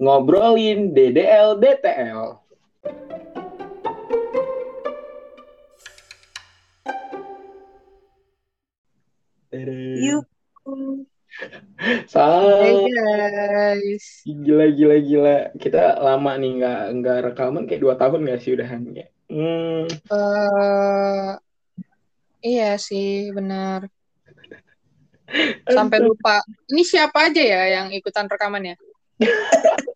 ngobrolin DDL DTL. Yuk. Hai guys. Gila gila gila. Kita lama nih nggak nggak rekaman kayak dua tahun nggak sih udahan ya? Hmm. Uh, iya sih benar. Sampai lupa. Ini siapa aja ya yang ikutan rekamannya?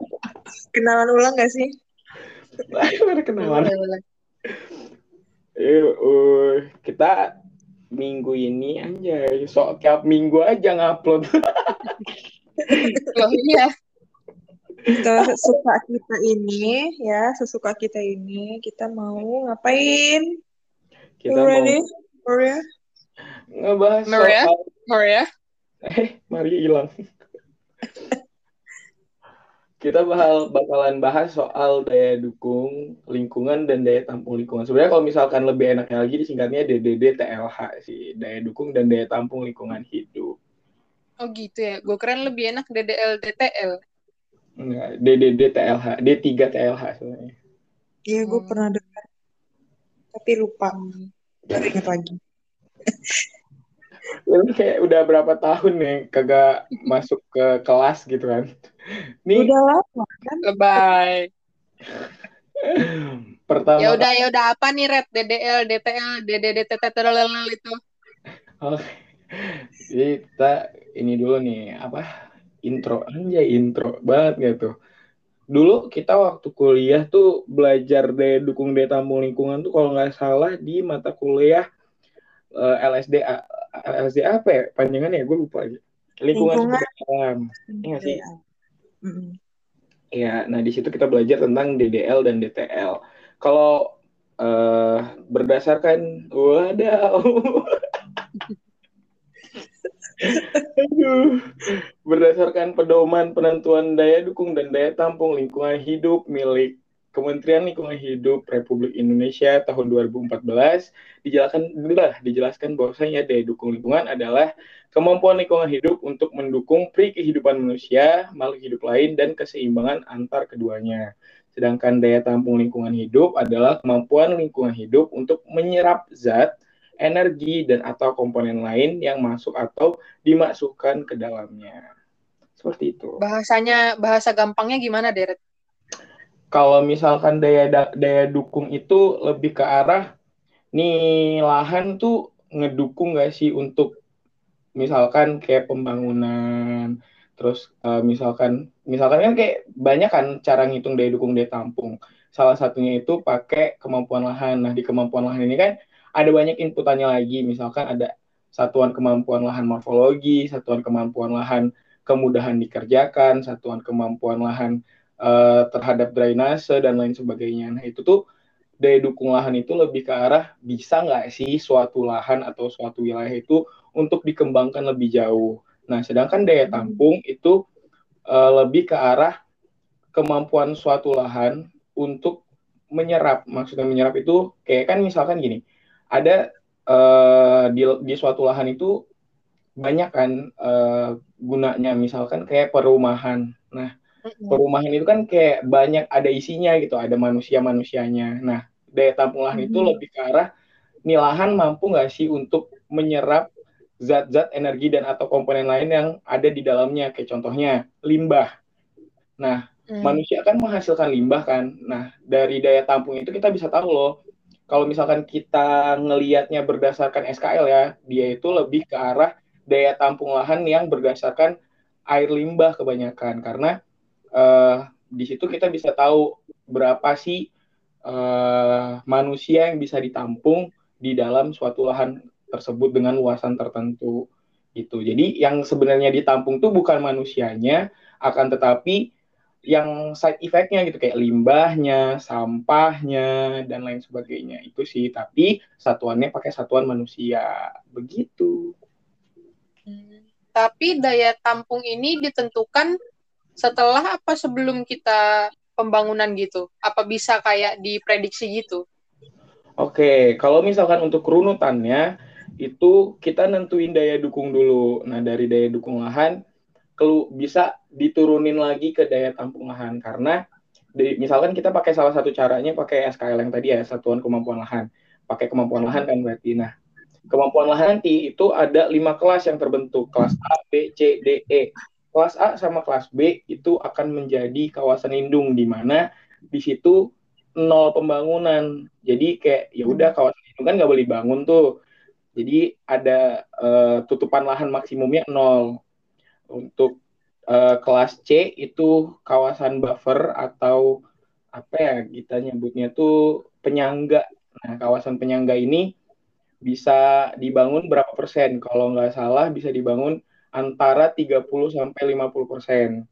Kenalan ulang gak sih? Ada kenalan. Eh, uh, kita minggu ini aja so tiap minggu aja ngupload. Loh iya. Sesuka kita ini ya sesuka kita ini kita mau ngapain? Kita mau ready Maria? Ngebahas Maria? soal Maria? Eh Maria hilang kita bakal bakalan bahas soal daya dukung lingkungan dan daya tampung lingkungan. Sebenarnya kalau misalkan lebih enaknya lagi disingkatnya DDD TLH sih, daya dukung dan daya tampung lingkungan hidup. Oh gitu ya, gue keren lebih enak DDL DTL. Enggak, DDD TLH, D3 TLH sebenarnya. Iya, gue hmm. pernah dengar. Tapi lupa. Baru ingat lagi. Lu kayak udah berapa tahun nih kagak masuk ke kelas gitu kan? Nih, udah lama kan? Lebay. Pertama. Ya udah ya udah apa nih Red DDL DTL DDD TTL itu? Oh. kita ini dulu nih apa intro aja intro banget gitu. Dulu kita waktu kuliah tuh belajar daya dukung daya tampung lingkungan tuh kalau nggak salah di mata kuliah uh, eh, LSDA LSDA apa ya panjangannya gue lupa aja. Lingkungan, lingkungan. alam. Iya sih. Iya, nah di situ kita belajar tentang DDL dan DTL. Kalau uh, berdasarkan wadaw. Aduh. Berdasarkan pedoman penentuan daya dukung dan daya tampung lingkungan hidup milik Kementerian Lingkungan Hidup Republik Indonesia tahun 2014 dijelaskan dijelaskan bahwasanya daya dukung lingkungan adalah kemampuan lingkungan hidup untuk mendukung pri kehidupan manusia, makhluk hidup lain dan keseimbangan antar keduanya. Sedangkan daya tampung lingkungan hidup adalah kemampuan lingkungan hidup untuk menyerap zat, energi dan atau komponen lain yang masuk atau dimasukkan ke dalamnya. Seperti itu. Bahasanya bahasa gampangnya gimana, Deret? Kalau misalkan daya daya dukung itu lebih ke arah nih lahan tuh ngedukung gak sih untuk misalkan kayak pembangunan terus uh, misalkan misalkan kan kayak banyak kan cara ngitung daya dukung daya tampung. Salah satunya itu pakai kemampuan lahan. Nah di kemampuan lahan ini kan ada banyak inputannya lagi. Misalkan ada satuan kemampuan lahan morfologi satuan kemampuan lahan kemudahan dikerjakan satuan kemampuan lahan uh, terhadap drainase dan lain sebagainya. Nah itu tuh daya dukung lahan itu lebih ke arah bisa nggak sih suatu lahan atau suatu wilayah itu untuk dikembangkan lebih jauh. Nah sedangkan daya hmm. tampung itu uh, lebih ke arah kemampuan suatu lahan untuk menyerap. Maksudnya menyerap itu kayak kan misalkan gini, ada uh, di, di suatu lahan itu banyak kan uh, gunanya misalkan kayak perumahan. Nah, perumahan itu kan kayak banyak ada isinya gitu, ada manusia-manusianya. Nah, daya tampung lahan itu lebih ke arah nih lahan mampu nggak sih untuk menyerap zat-zat energi dan atau komponen lain yang ada di dalamnya kayak contohnya limbah. Nah, hmm. manusia kan menghasilkan limbah kan. Nah, dari daya tampung itu kita bisa tahu loh kalau misalkan kita ngelihatnya berdasarkan SKL ya, dia itu lebih ke arah daya tampung lahan yang berdasarkan air limbah kebanyakan karena uh, di situ kita bisa tahu berapa sih uh, manusia yang bisa ditampung di dalam suatu lahan tersebut dengan luasan tertentu gitu. Jadi yang sebenarnya ditampung tuh bukan manusianya, akan tetapi yang side effect-nya gitu kayak limbahnya, sampahnya dan lain sebagainya itu sih. Tapi satuannya pakai satuan manusia begitu. Hmm, tapi daya tampung ini ditentukan setelah apa sebelum kita pembangunan gitu? Apa bisa kayak diprediksi gitu? Oke, kalau misalkan untuk runutannya itu kita nentuin daya dukung dulu. Nah, dari daya dukung lahan kelu bisa diturunin lagi ke daya tampung lahan karena di, misalkan kita pakai salah satu caranya pakai SKL yang tadi ya satuan kemampuan lahan pakai kemampuan lahan kan berarti nah kemampuan lahan nanti itu ada lima kelas yang terbentuk kelas A B C D E kelas A sama kelas B itu akan menjadi kawasan lindung di mana di situ nol pembangunan jadi kayak ya udah kawasan lindung kan nggak boleh bangun tuh jadi ada uh, tutupan lahan maksimumnya nol untuk uh, kelas C itu kawasan buffer atau apa ya kita nyebutnya tuh penyangga. Nah, kawasan penyangga ini bisa dibangun berapa persen? Kalau nggak salah bisa dibangun antara 30 sampai 50 persen.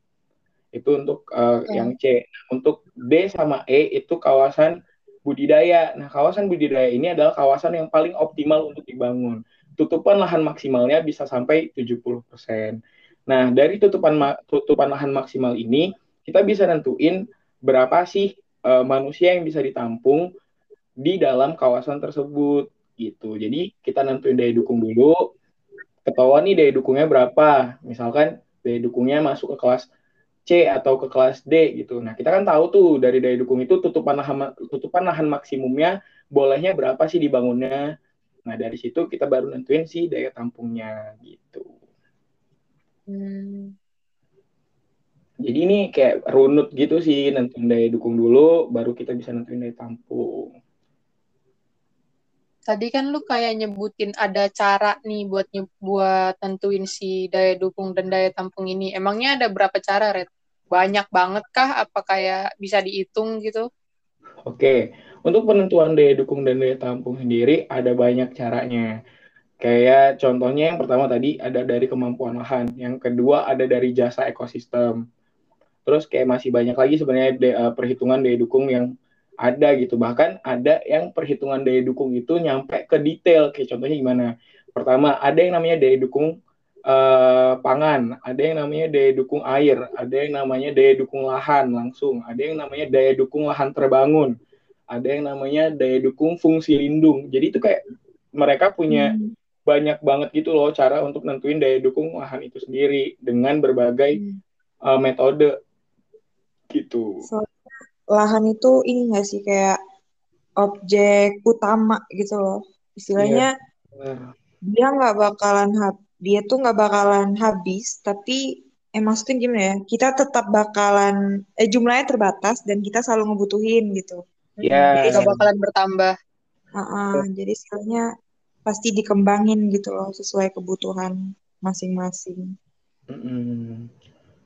Itu untuk uh, okay. yang C. Untuk D sama E itu kawasan budidaya. Nah, kawasan budidaya ini adalah kawasan yang paling optimal untuk dibangun. Tutupan lahan maksimalnya bisa sampai 70 persen. Nah, dari tutupan tutupan lahan maksimal ini kita bisa nentuin berapa sih uh, manusia yang bisa ditampung di dalam kawasan tersebut gitu. Jadi kita nentuin daya dukung dulu. Ketahuan nih daya dukungnya berapa. Misalkan daya dukungnya masuk ke kelas C atau ke kelas D gitu. Nah, kita kan tahu tuh dari daya dukung itu tutupan lahan tutupan lahan maksimumnya bolehnya berapa sih dibangunnya. Nah, dari situ kita baru nentuin sih daya tampungnya gitu. Hmm. Jadi ini kayak runut gitu sih, nentuin daya dukung dulu, baru kita bisa nentuin daya tampung. Tadi kan lu kayak nyebutin ada cara nih buat buat tentuin si daya dukung dan daya tampung ini. Emangnya ada berapa cara, Red? Banyak banget kah? Apa kayak bisa dihitung gitu? Oke, untuk penentuan daya dukung dan daya tampung sendiri ada banyak caranya. Kayak contohnya yang pertama tadi ada dari kemampuan lahan, yang kedua ada dari jasa ekosistem. Terus kayak masih banyak lagi sebenarnya de, uh, perhitungan daya dukung yang ada gitu. Bahkan ada yang perhitungan daya dukung itu nyampe ke detail. Kayak contohnya gimana? Pertama, ada yang namanya daya dukung uh, pangan, ada yang namanya daya dukung air, ada yang namanya daya dukung lahan langsung, ada yang namanya daya dukung lahan terbangun, ada yang namanya daya dukung fungsi lindung. Jadi itu kayak mereka punya hmm banyak banget gitu loh cara untuk nentuin daya dukung lahan itu sendiri dengan berbagai hmm. uh, metode gitu. So, lahan itu ini nggak sih kayak objek utama gitu loh istilahnya yeah. dia nggak bakalan hab dia tuh nggak bakalan habis tapi eh maksudnya gimana ya kita tetap bakalan eh jumlahnya terbatas dan kita selalu ngebutuhin gitu yeah. jadi nggak bakalan bertambah uh -uh, jadi istilahnya pasti dikembangin gitu loh sesuai kebutuhan masing-masing. Mm-hmm.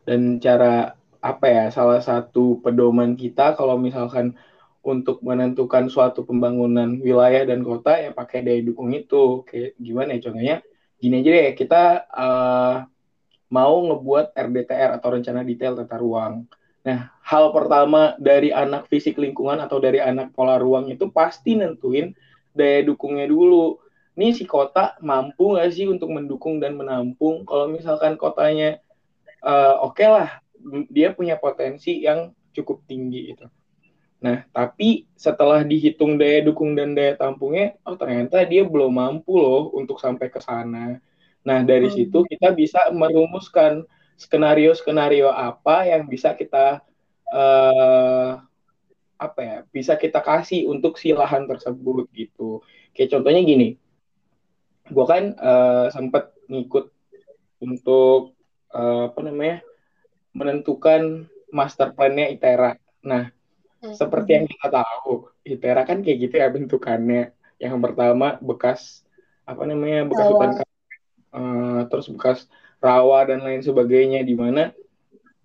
Dan cara apa ya salah satu pedoman kita kalau misalkan untuk menentukan suatu pembangunan wilayah dan kota ya pakai daya dukung itu. Kayak gimana ya contohnya? Gini aja deh kita uh, mau ngebuat RDTR atau rencana detail tata ruang. Nah, hal pertama dari anak fisik lingkungan atau dari anak pola ruang itu pasti nentuin daya dukungnya dulu. Ini si kota mampu nggak sih untuk mendukung dan menampung? Kalau misalkan kotanya uh, oke okay lah dia punya potensi yang cukup tinggi itu. Nah, tapi setelah dihitung daya dukung dan daya tampungnya, oh ternyata dia belum mampu loh untuk sampai ke sana. Nah, dari hmm. situ kita bisa merumuskan skenario-skenario apa yang bisa kita uh, apa ya, bisa kita kasih untuk si lahan tersebut gitu. Kayak contohnya gini, gue kan uh, sempat ngikut untuk uh, apa namanya menentukan master plan-nya ITERA. Nah, hmm. seperti yang kita tahu, ITERA kan kayak gitu ya bentukannya. Yang pertama bekas apa namanya bekas hutan uh, terus bekas rawa dan lain sebagainya di mana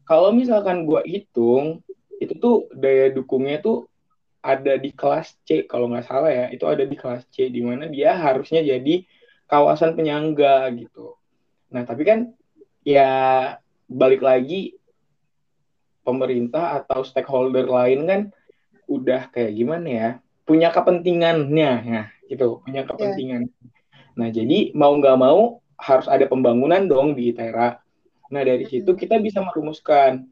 kalau misalkan gue hitung itu tuh daya dukungnya tuh ada di kelas C kalau nggak salah ya itu ada di kelas C di mana dia harusnya jadi kawasan penyangga gitu. Nah, tapi kan ya balik lagi pemerintah atau stakeholder lain kan udah kayak gimana ya punya kepentingannya ya gitu punya kepentingan yeah. nah jadi mau nggak mau harus ada pembangunan dong di ITERA nah dari mm-hmm. situ kita bisa merumuskan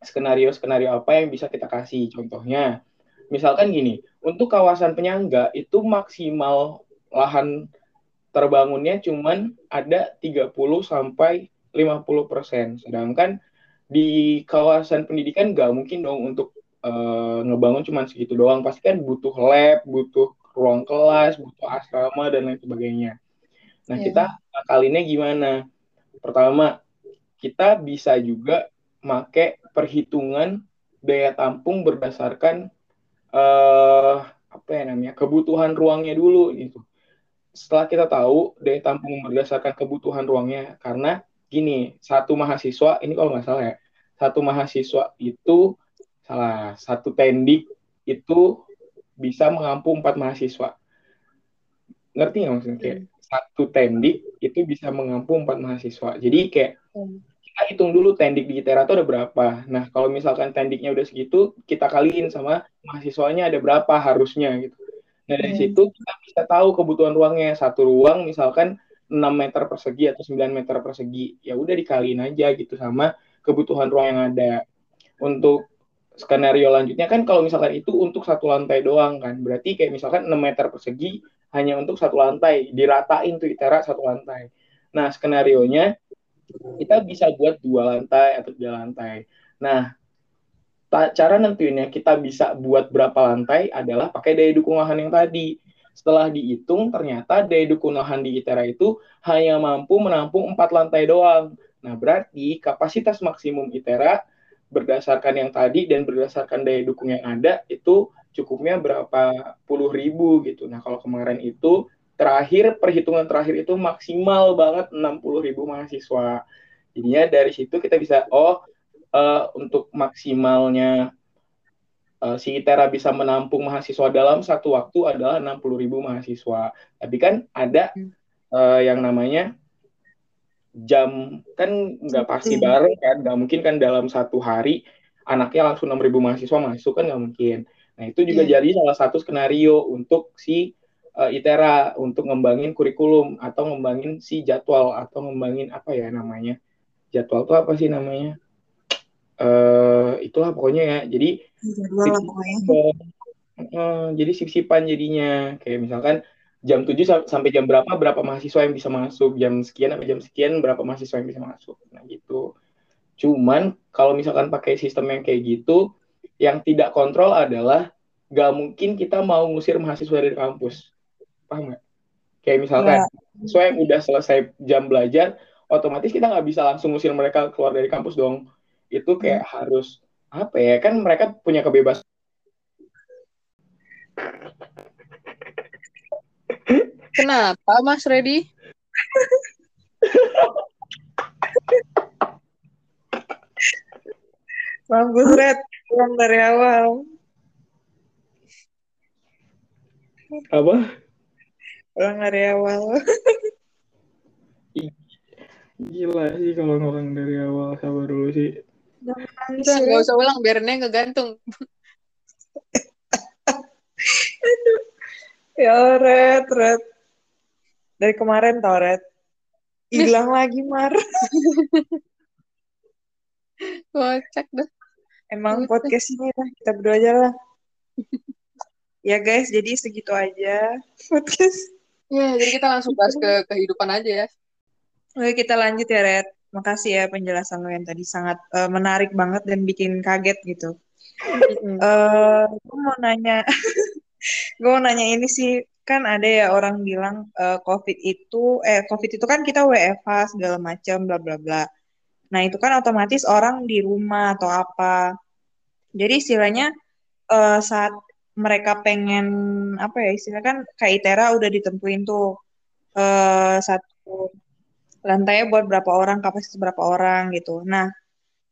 skenario skenario apa yang bisa kita kasih contohnya misalkan gini untuk kawasan penyangga itu maksimal lahan terbangunnya cuman ada 30 sampai 50%. Sedangkan di kawasan pendidikan nggak mungkin dong untuk uh, ngebangun cuma segitu doang. Pasti kan butuh lab, butuh ruang kelas, butuh asrama dan lain sebagainya. Nah, yeah. kita kalinya gimana? Pertama, kita bisa juga make perhitungan daya tampung berdasarkan uh, apa ya namanya kebutuhan ruangnya dulu gitu. Setelah kita tahu daya tampung berdasarkan kebutuhan ruangnya, karena gini satu mahasiswa ini kalau nggak salah ya satu mahasiswa itu salah satu tendik itu bisa mengampung empat mahasiswa ngerti nggak maksudnya kayak hmm. satu tendik itu bisa mengampung empat mahasiswa jadi kayak hmm. kita hitung dulu tendik di ITERA itu ada berapa nah kalau misalkan tendiknya udah segitu kita kaliin sama mahasiswanya ada berapa harusnya gitu nah dari hmm. situ kita bisa tahu kebutuhan ruangnya satu ruang misalkan 6 meter persegi atau 9 meter persegi ya udah dikaliin aja gitu sama kebutuhan ruang yang ada. Untuk skenario lanjutnya kan kalau misalkan itu untuk satu lantai doang kan berarti kayak misalkan 6 meter persegi hanya untuk satu lantai diratain tuh itera satu lantai. Nah skenario nya kita bisa buat dua lantai atau tiga lantai. Nah cara nentuinnya kita bisa buat berapa lantai adalah pakai daya dukung lahan yang tadi setelah dihitung, ternyata daya dukung di ITERA itu hanya mampu menampung empat lantai doang. Nah, berarti kapasitas maksimum ITERA berdasarkan yang tadi dan berdasarkan daya dukung yang ada itu cukupnya berapa puluh ribu gitu. Nah, kalau kemarin itu terakhir perhitungan terakhir itu maksimal banget 60 ribu mahasiswa. Jadinya dari situ kita bisa oh uh, untuk maksimalnya uh, si ITERA bisa menampung mahasiswa dalam satu waktu adalah 60 ribu mahasiswa. Tapi kan ada uh, yang namanya jam kan nggak pasti hmm. bareng kan, nggak mungkin kan dalam satu hari anaknya langsung 6 ribu mahasiswa masuk kan nggak mungkin. Nah itu juga yeah. jadi salah satu skenario untuk si uh, ITERA untuk ngembangin kurikulum atau ngembangin si jadwal atau ngembangin apa ya namanya jadwal itu apa sih namanya? Uh, itulah pokoknya ya. Jadi Uh, jadi sip-sipan jadinya. Kayak misalkan jam 7 sampai jam berapa berapa mahasiswa yang bisa masuk? Jam sekian sampai jam sekian berapa mahasiswa yang bisa masuk? Nah gitu. Cuman kalau misalkan pakai sistem yang kayak gitu yang tidak kontrol adalah gak mungkin kita mau ngusir mahasiswa dari kampus. Paham nggak? Kayak misalkan ya. mahasiswa yang udah selesai jam belajar otomatis kita nggak bisa langsung ngusir mereka keluar dari kampus dong. Itu kayak hmm. harus apa ya kan mereka punya kebebasan Kenapa Mas Redi? Mampus Red, pulang dari awal. Apa? Pulang dari awal. Gila sih kalau ngomong dari awal sabar dulu sih. Udah, nggak usah ulang, biar Neng ngegantung. Aduh. Ya, Red, Red. Dari kemarin tau, Red. Hilang lagi, Mar. Kocak dah. Emang podcast ini lah, kita berdua aja lah. ya guys, jadi segitu aja podcast. Ya, jadi kita langsung bahas ke kehidupan aja ya. Oke, kita lanjut ya, Red. Makasih ya penjelasan lo yang tadi sangat uh, menarik banget dan bikin kaget gitu. uh, gue mau nanya, gue mau nanya ini sih kan ada ya orang bilang uh, COVID itu, eh COVID itu kan kita WFH segala macam bla bla bla. Nah itu kan otomatis orang di rumah atau apa. Jadi istilahnya uh, saat mereka pengen apa ya istilahnya kan kayak ITERA udah ditentuin tuh uh, satu lantainya buat berapa orang, kapasitas berapa orang gitu. Nah,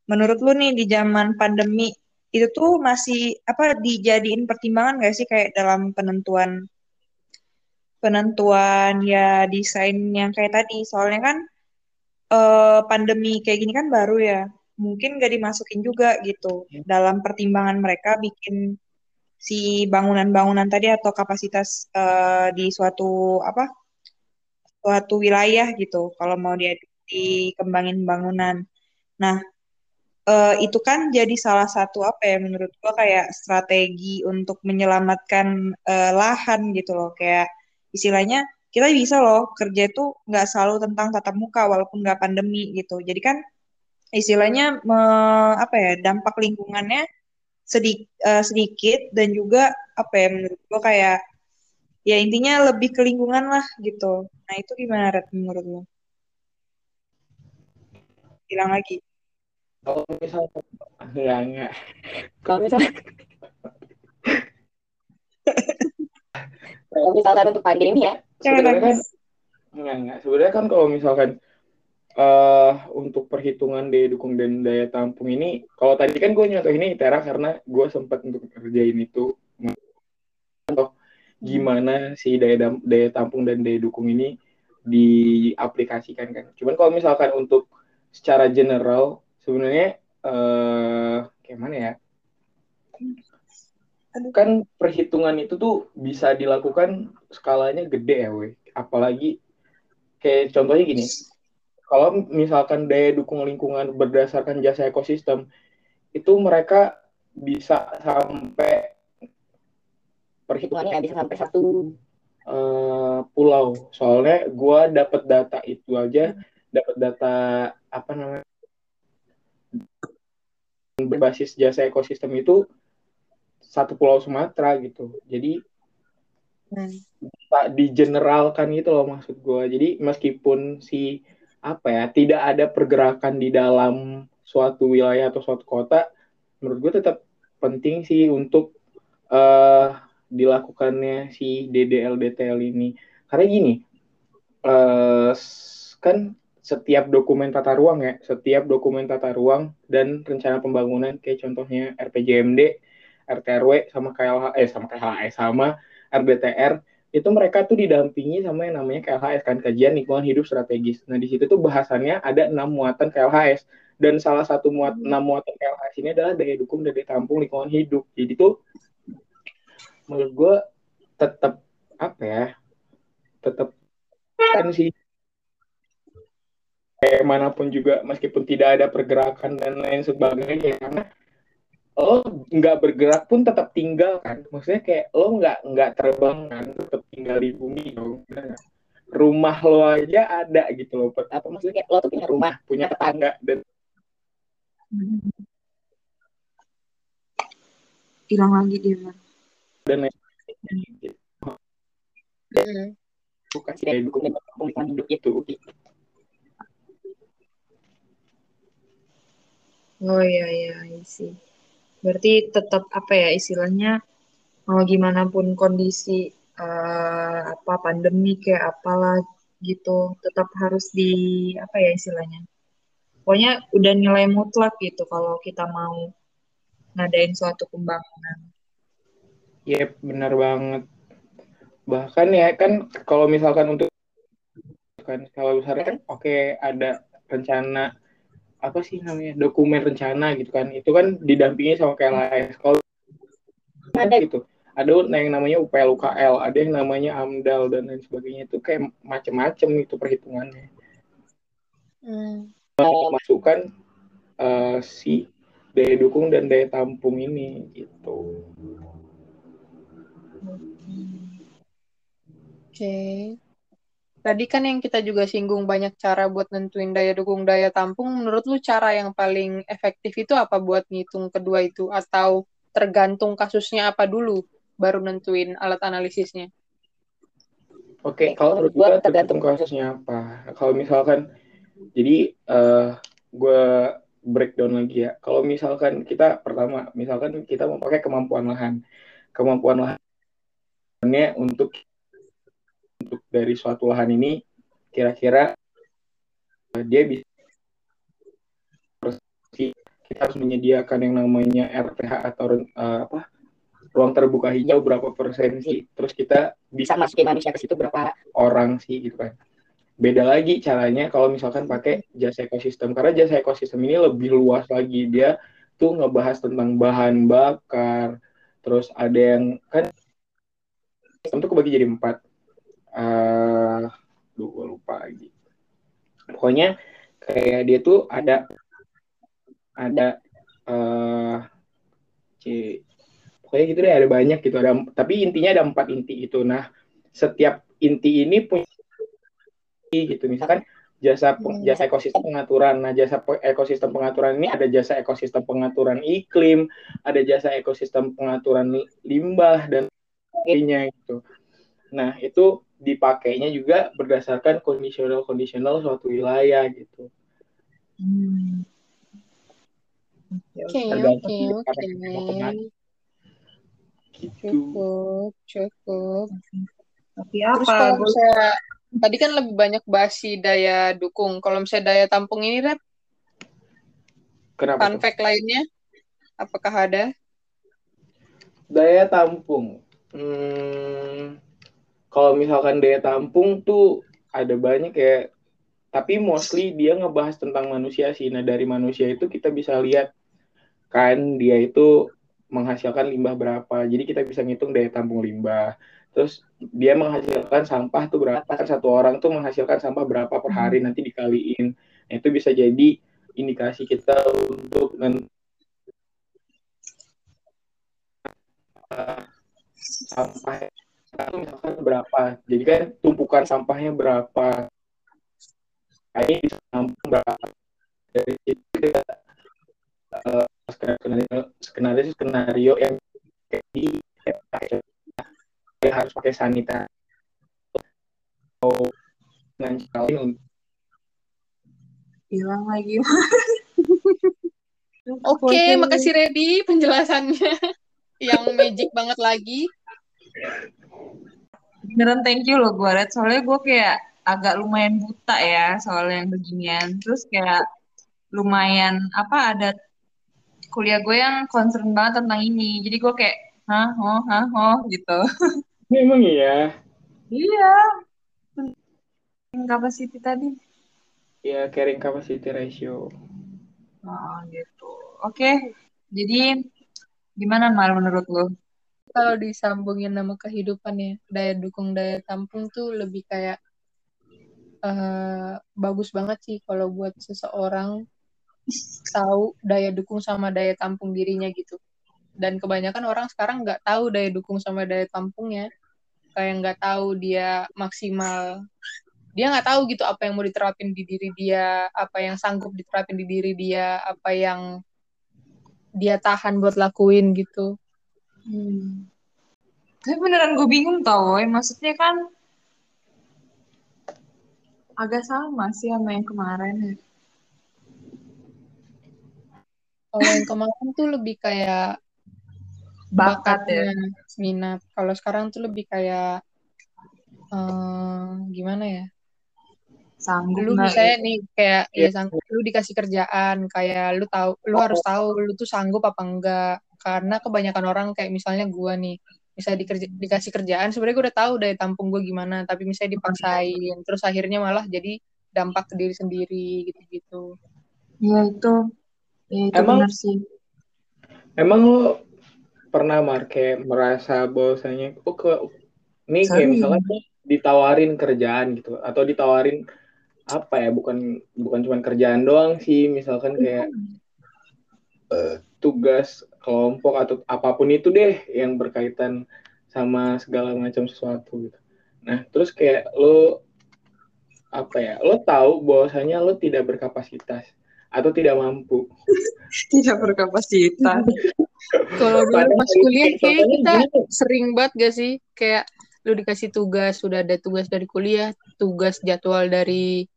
menurut lu nih di zaman pandemi itu tuh masih apa dijadiin pertimbangan gak sih kayak dalam penentuan penentuan ya desain yang kayak tadi soalnya kan uh, pandemi kayak gini kan baru ya mungkin gak dimasukin juga gitu ya. dalam pertimbangan mereka bikin si bangunan-bangunan tadi atau kapasitas uh, di suatu apa suatu wilayah gitu kalau mau dia dikembangin bangunan. Nah, uh, itu kan jadi salah satu apa ya menurut gua kayak strategi untuk menyelamatkan uh, lahan gitu loh kayak istilahnya kita bisa loh kerja itu nggak selalu tentang tatap muka walaupun nggak pandemi gitu. Jadi kan istilahnya me, apa ya dampak lingkungannya sedik, uh, sedikit dan juga apa ya menurut gue kayak ya intinya lebih ke lingkungan lah gitu. Nah itu gimana Red menurut lo? Bilang lagi. Kalau misalnya enggak enggak. Kalau misalnya kalau misalkan untuk pandemi ya sebenarnya kan enggak enggak sebenarnya kan kalau misalkan uh, untuk perhitungan daya dukung dan daya tampung ini kalau tadi kan gue nyontoh ini ITERA karena gue sempat untuk kerjain itu contoh gimana si daya daya tampung dan daya dukung ini diaplikasikan kan? Cuman kalau misalkan untuk secara general sebenarnya uh, kayak mana ya? Kan perhitungan itu tuh bisa dilakukan skalanya gede ya, weh. Apalagi kayak contohnya gini, kalau misalkan daya dukung lingkungan berdasarkan jasa ekosistem, itu mereka bisa sampai perhitungannya bisa sampai satu uh, pulau. Soalnya gue dapat data itu aja, dapat data apa namanya berbasis jasa ekosistem itu satu pulau Sumatera gitu. Jadi hmm. digeneralkan gitu loh maksud gue. Jadi meskipun si apa ya tidak ada pergerakan di dalam suatu wilayah atau suatu kota, menurut gue tetap penting sih untuk uh, dilakukannya si DDL DTL ini. Karena gini, uh, kan setiap dokumen tata ruang ya, setiap dokumen tata ruang dan rencana pembangunan kayak contohnya RPJMD RTRW sama KLH eh sama KLHS sama RDTR itu mereka tuh didampingi sama yang namanya KLHS kan kajian lingkungan hidup strategis. Nah di situ tuh bahasannya ada enam muatan KLHS dan salah satu muat enam muatan KLHS ini adalah daya dukung daya tampung lingkungan hidup. Jadi tuh menurut gue tetap apa ya tetap kan sih. Kayak mana pun juga meskipun tidak ada pergerakan dan lain sebagainya karena lo nggak bergerak pun tetap tinggal kan. Maksudnya kayak lo nggak nggak terbang kan tetap tinggal di bumi dong. Rumah lo aja ada gitu loh apa maksudnya? Kayak lo tuh punya rumah punya tetangga. dan hilang lagi dia mah dan lain bukan sih dukung hidup itu. Oh iya iya sih berarti tetap apa ya istilahnya mau gimana pun kondisi uh, apa pandemi kayak apalah gitu tetap harus di apa ya istilahnya. Pokoknya udah nilai mutlak gitu kalau kita mau ngadain suatu pembangunan. Iya yep, benar banget. Bahkan ya kan kalau misalkan untuk kan kalau misalnya kan oke okay, ada rencana apa sih namanya dokumen rencana gitu kan. Itu kan didampingi sama KLHS kalau ada. Gitu. Ada yang namanya UPL UKL ada yang namanya AMDAL dan lain sebagainya. Itu kayak macam-macam itu perhitungannya. Hmm. masukkan uh, si daya dukung dan daya tampung ini gitu okay. Tadi kan yang kita juga singgung banyak cara buat nentuin daya dukung daya tampung. Menurut lu cara yang paling efektif itu apa buat ngitung kedua itu? Atau tergantung kasusnya apa dulu baru nentuin alat analisisnya? Oke, kalau menurut gue tergantung kasusnya apa. Kalau misalkan, jadi uh, eh, gue breakdown lagi ya. Kalau misalkan kita pertama, misalkan kita mau pakai kemampuan lahan, kemampuan lahannya untuk untuk dari suatu lahan ini kira-kira dia bisa kita harus menyediakan yang namanya RPH atau uh, apa ruang terbuka hijau berapa persen sih? Terus kita bisa masukin manusia ke situ berapa orang sih gitu kan. Beda lagi caranya kalau misalkan pakai jasa ekosistem karena jasa ekosistem ini lebih luas lagi. Dia tuh ngebahas tentang bahan bakar terus ada yang kan untuk kebagi jadi empat. Uh, gue lupa lagi. Pokoknya kayak dia tuh ada ada uh, c. Pokoknya gitu deh ada banyak gitu. Ada tapi intinya ada empat inti itu nah setiap inti ini punya gitu. Misalkan jasa Hmm. jasa ekosistem pengaturan. Nah, jasa ekosistem pengaturan ini ada jasa ekosistem pengaturan iklim, ada jasa ekosistem pengaturan limbah dan sebagainya gitu. Nah, itu dipakainya juga berdasarkan kondisional-kondisional suatu wilayah gitu. Hmm. Oke, oke, oke. Gitu. Cukup, cukup. Tapi Terus apa? kalau Gua- misalnya tadi kan lebih banyak bahas si daya dukung. Kalau misalnya daya tampung ini, Red, Kenapa? fun fact lainnya, apakah ada? Daya tampung. Hmm, kalau misalkan daya tampung tuh ada banyak ya, tapi mostly dia ngebahas tentang manusia sih. Nah, dari manusia itu kita bisa lihat kan dia itu menghasilkan limbah berapa. Jadi kita bisa ngitung daya tampung limbah. Terus dia menghasilkan sampah tuh berapa kan satu orang tuh menghasilkan sampah berapa per hari nanti dikaliin. Nah, itu bisa jadi indikasi kita untuk sampah itu misalkan berapa. Jadi kan tumpukan sampahnya berapa. Ini bisa nampung berapa. Dari situ kita eh, skenario skenario skenario yang kayak di ya harus pakai sanitizer atau dengan hilang lagi. Oke, makasih Reddy penjelasannya. Yang magic banget lagi. Beneran thank you loh gue, Red. Soalnya gue kayak agak lumayan buta ya soal yang beginian. Terus kayak lumayan, apa, ada kuliah gue yang concern banget tentang ini. Jadi gue kayak, hah, oh, hah, oh, gitu. memang iya Iya. Capacity tadi. ya carrying capacity ratio Oh, gitu. Oke. Jadi, gimana Mal menurut lo? Kalau disambungin nama kehidupan ya, daya dukung, daya tampung tuh lebih kayak eh, bagus banget sih kalau buat seseorang tahu daya dukung sama daya tampung dirinya gitu. Dan kebanyakan orang sekarang nggak tahu daya dukung sama daya tampungnya. Kayak nggak tahu dia maksimal. Dia nggak tahu gitu apa yang mau diterapin di diri dia, apa yang sanggup diterapin di diri dia, apa yang dia tahan buat lakuin gitu. Hmm. Tapi beneran gue bingung tau, woy. maksudnya kan agak sama sih sama yang kemarin ya. Kalau yang kemarin tuh lebih kayak Bakat ya. bakatnya, minat. Kalau sekarang tuh lebih kayak eh, gimana ya? Sanggup Lu misalnya nih kayak Iya. ya sang, lu dikasih kerjaan, kayak lu tahu, lu harus tahu lu tuh sanggup apa enggak. Karena kebanyakan orang kayak misalnya gua nih, misalnya dikerja, dikasih kerjaan, sebenarnya gue udah tahu daya tampung gue gimana, tapi misalnya dipaksain, terus akhirnya malah jadi dampak ke diri sendiri gitu-gitu. Ya itu, ya itu Emang- sih. emang lo pernah Mar kayak merasa bahwasanya oh ke ini kayak misalnya tuh ditawarin kerjaan gitu atau ditawarin apa ya bukan bukan cuma kerjaan doang sih misalkan kayak eh, tugas kelompok atau apa pun itu deh yang berkaitan sama segala macam sesuatu gitu. Nah, terus kayak lo apa ya? Lo tahu bahwasanya lo tidak berkapasitas atau tidak mampu. Tidak berkapasitas. Kalau dulu pas kuliah kayak kita gini, sering banget gak sih kayak lu dikasih tugas sudah ada tugas dari kuliah tugas jadwal dari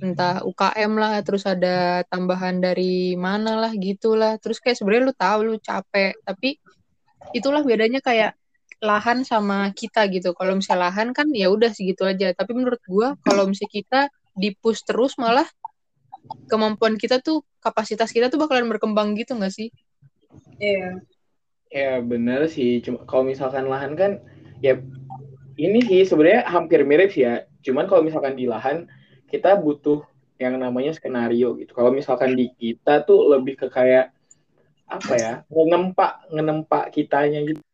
entah UKM lah terus ada tambahan dari mana lah gitulah terus kayak sebenarnya lu tahu lu capek tapi itulah bedanya kayak lahan sama kita gitu kalau misalnya lahan kan ya udah segitu aja tapi menurut gua kalau misalnya kita dipush terus malah kemampuan kita tuh kapasitas kita tuh bakalan berkembang gitu nggak sih Iya. Ya bener sih. Cuma kalau misalkan lahan kan ya ini sih sebenarnya hampir mirip sih ya. Cuman kalau misalkan di lahan kita butuh yang namanya skenario gitu. Kalau misalkan di kita tuh lebih ke kayak apa ya? Ngenempak ngenempak kitanya gitu.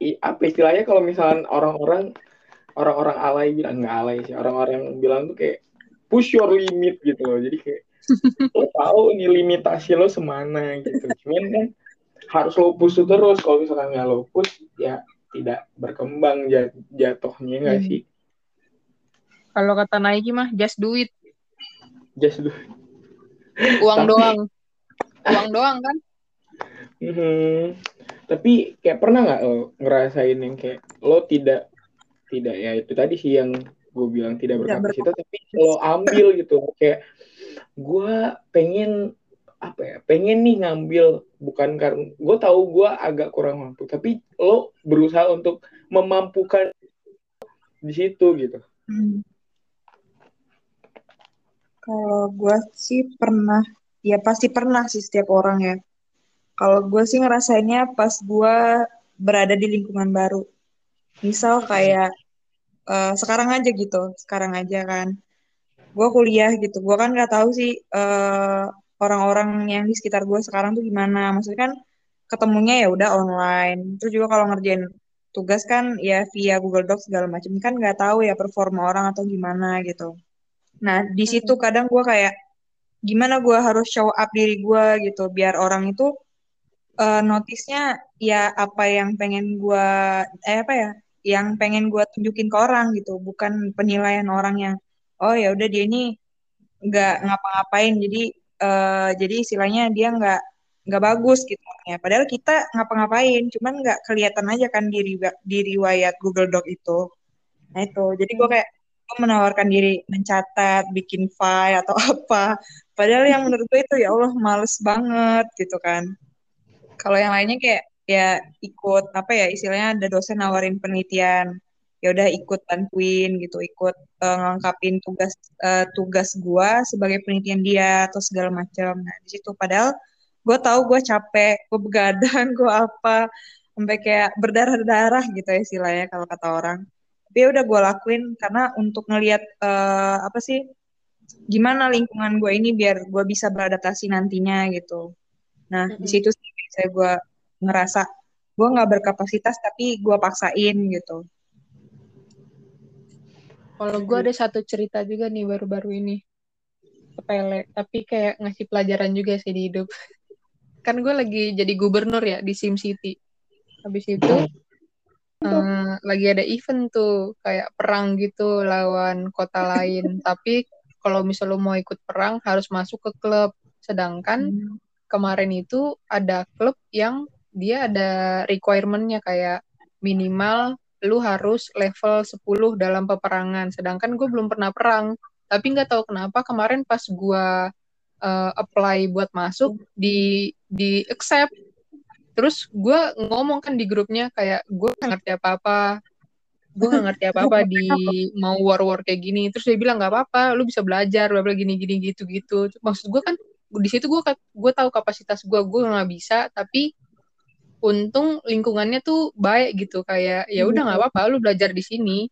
I- apa istilahnya kalau misalkan orang-orang orang-orang alay bilang nggak alay sih. Orang-orang bilang tuh kayak push your limit gitu loh. Jadi kayak lo tahu nih limitasi lo semana gitu. Cuman kan harus lo push terus kalau misalkan nggak lo push ya tidak berkembang jat- jatuhnya nggak Hmm. sih Kalau kata Nike mah just do it. just do Uang Tapi- doang. Uang doang kan? Mhm. Tapi kayak pernah nggak lo ngerasain yang kayak lo tidak tidak ya itu tadi sih yang gue bilang tidak Tidak berkapasitas tapi lo ambil gitu kayak gue pengen apa ya pengen nih ngambil bukan karena gue tahu gue agak kurang mampu tapi lo berusaha untuk memampukan di situ gitu Hmm. Kalau gue sih pernah, ya pasti pernah sih setiap orang ya. Kalau gue sih ngerasainnya pas gue berada di lingkungan baru. Misal kayak eh, sekarang aja gitu, sekarang aja kan. Gue kuliah gitu, gue kan nggak tahu sih eh, orang-orang yang di sekitar gue sekarang tuh gimana. Maksudnya kan ketemunya ya udah online. Terus juga kalau ngerjain tugas kan ya via Google Docs segala macam kan nggak tahu ya performa orang atau gimana gitu. Nah, di situ kadang gue kayak gimana gue harus show up diri gue gitu biar orang itu eh, notice-nya ya apa yang pengen gue eh apa ya yang pengen gue tunjukin ke orang gitu bukan penilaian orang yang oh ya udah dia ini nggak ngapa-ngapain jadi eh, jadi istilahnya dia nggak nggak bagus gitu. Ya padahal kita ngapa-ngapain cuman nggak kelihatan aja kan di riwa- di riwayat Google Doc itu. Nah itu. Jadi gue kayak gue menawarkan diri mencatat bikin file atau apa. Padahal yang menurut gue itu ya Allah males banget gitu kan. Kalau yang lainnya kayak ya ikut apa ya istilahnya ada dosen nawarin penelitian. Ya udah ikut bantuin gitu. Ikut eh, ngelengkapin tugas eh, tugas gua sebagai penelitian dia atau segala macam. Nah di situ padahal gue tahu gue capek gue begadang gue apa. Sampai kayak berdarah-darah gitu ya istilahnya kalau kata orang tapi ya udah gue lakuin karena untuk ngelihat eh, apa sih gimana lingkungan gue ini biar gue bisa beradaptasi nantinya gitu nah di Mm-mm. situ sih saya gue ngerasa gue nggak berkapasitas tapi gue paksain gitu Kalau gue ada satu cerita juga nih baru-baru ini. Sepele, tapi kayak ngasih pelajaran juga sih di hidup. Kan gue lagi jadi gubernur ya di Sim City. Habis itu eh, lagi ada event tuh kayak perang gitu lawan kota lain. Tapi kalau misal lo mau ikut perang harus masuk ke klub. Sedangkan kemarin itu ada klub yang dia ada requirement-nya kayak minimal lu harus level 10 dalam peperangan. Sedangkan gue belum pernah perang. Tapi nggak tahu kenapa kemarin pas gue uh, apply buat masuk di di accept. Terus gue ngomong kan di grupnya kayak gue nggak ngerti apa-apa. Gue nggak ngerti apa-apa di mau war-war kayak gini. Terus dia bilang nggak apa-apa, lu bisa belajar, bla bla gini-gini gitu-gitu. Maksud gue kan di situ gue gue tahu kapasitas gue gue nggak bisa tapi untung lingkungannya tuh baik gitu kayak ya udah nggak apa-apa lu belajar di sini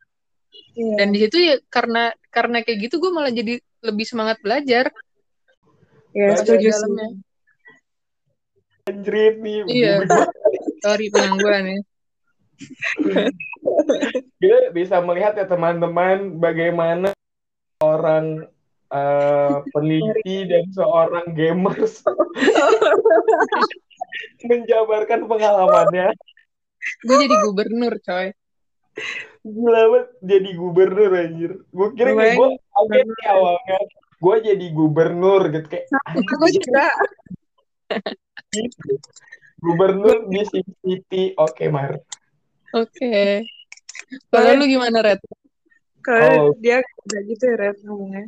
Iya. dan di situ ya karena karena kayak gitu gue malah jadi lebih semangat belajar ya Belajar setuju sih anjrit nih Iya. Sorry pengangguran ya. Kita bisa melihat ya teman-teman bagaimana orang eh, peneliti dan seorang gamers menjabarkan pengalamannya. Gue jadi gubernur coy. Gila banget jadi gubernur anjir. Gue kira gue kaget nih awalnya. Gue jadi gubernur gitu kayak aku juga gubernur di Sim City oke Mar. Oke. Kalau lu gimana red? Kalau Oh. dia udah gitu ya Red ngomongnya.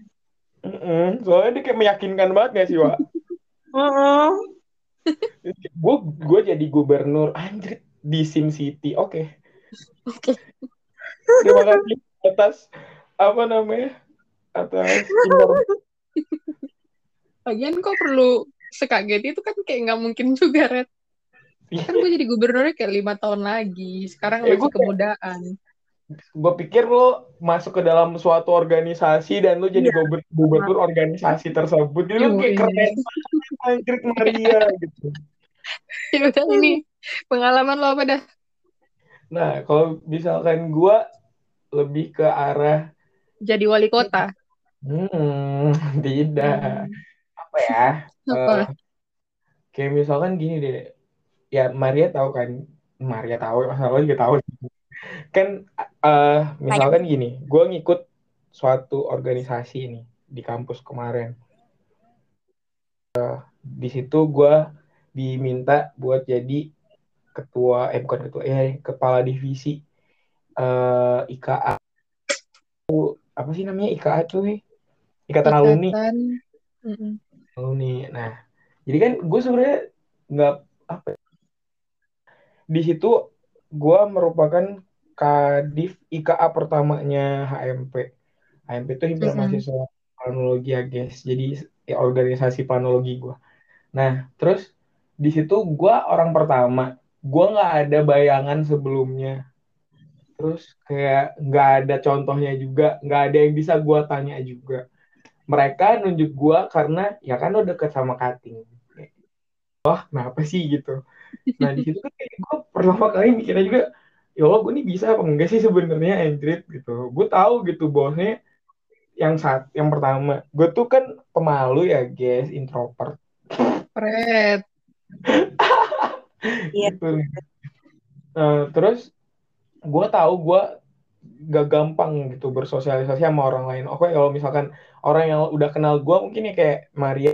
Mm-mm. soalnya dia kayak meyakinkan banget gak sih Wak? Oh gue gue jadi gubernur. Anjir di Sim City. Oke. Oke. terima kasih atas apa namanya atas lagian kok perlu sekaget itu kan kayak nggak mungkin juga red. Kan gue jadi gubernurnya kayak lima tahun lagi. Sekarang Eh, masih gue- kemudaan. Gue pikir lo masuk ke dalam suatu organisasi dan lo jadi Iya. guber- gubernur organisasi tersebut. Jadi lo kayak Iya. keren banget, Maria gitu. Ya udah ini pengalaman lo apa dah nah kalau misalkan gue lebih ke arah jadi wali kota? Hmm, tidak. Apa ya apa Eh, kayak misalkan gini deh ya Maria tahu kan Maria tahu, masalah juga tahu. Kan uh, misalkan gini, gue ngikut suatu organisasi nih di kampus kemarin. Uh, di situ gue diminta buat jadi ketua, eh bukan ketua, eh kepala divisi uh, IKA. Apa sih namanya IKA tuh? Ikatan, Ikatan alumni. Mm -mm. Alumni. Nah, jadi kan gue sebenarnya nggak apa ya, di situ gue merupakan kadif IKA pertamanya HMP. HMP itu himpunan mahasiswa planologi ya guys. Jadi ya, organisasi planologi gue. Nah terus di situ gue orang pertama. Gue nggak ada bayangan sebelumnya. Terus kayak nggak ada contohnya juga, nggak ada yang bisa gue tanya juga. Mereka nunjuk gue karena ya kan lo deket sama Kating. Wah, kenapa sih gitu? nah di situ kan gue pertama kali mikirnya juga ya Allah gue nih bisa apa enggak sih sebenarnya Android gitu gue tahu gitu bosnya yang saat yang pertama gue tuh kan pemalu ya guys introvert Fred gitu. nah, terus gue tahu gue gak gampang gitu bersosialisasi sama orang lain. Oke kalau misalkan orang yang udah kenal gue mungkin ya kayak Maria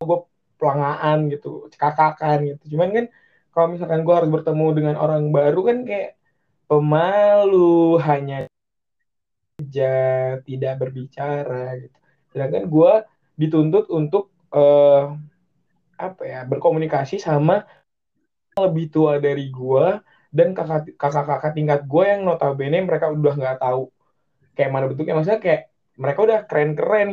gue pelangaan gitu cekakan gitu. Cuman kan kalau misalkan gue harus bertemu dengan orang baru kan kayak pemalu hanya aja tidak berbicara gitu. Sedangkan gue dituntut untuk uh, apa ya berkomunikasi sama lebih tua dari gue dan kakak-kakak tingkat gue yang notabene mereka udah nggak tahu kayak mana bentuknya. Maksudnya kayak mereka udah keren-keren.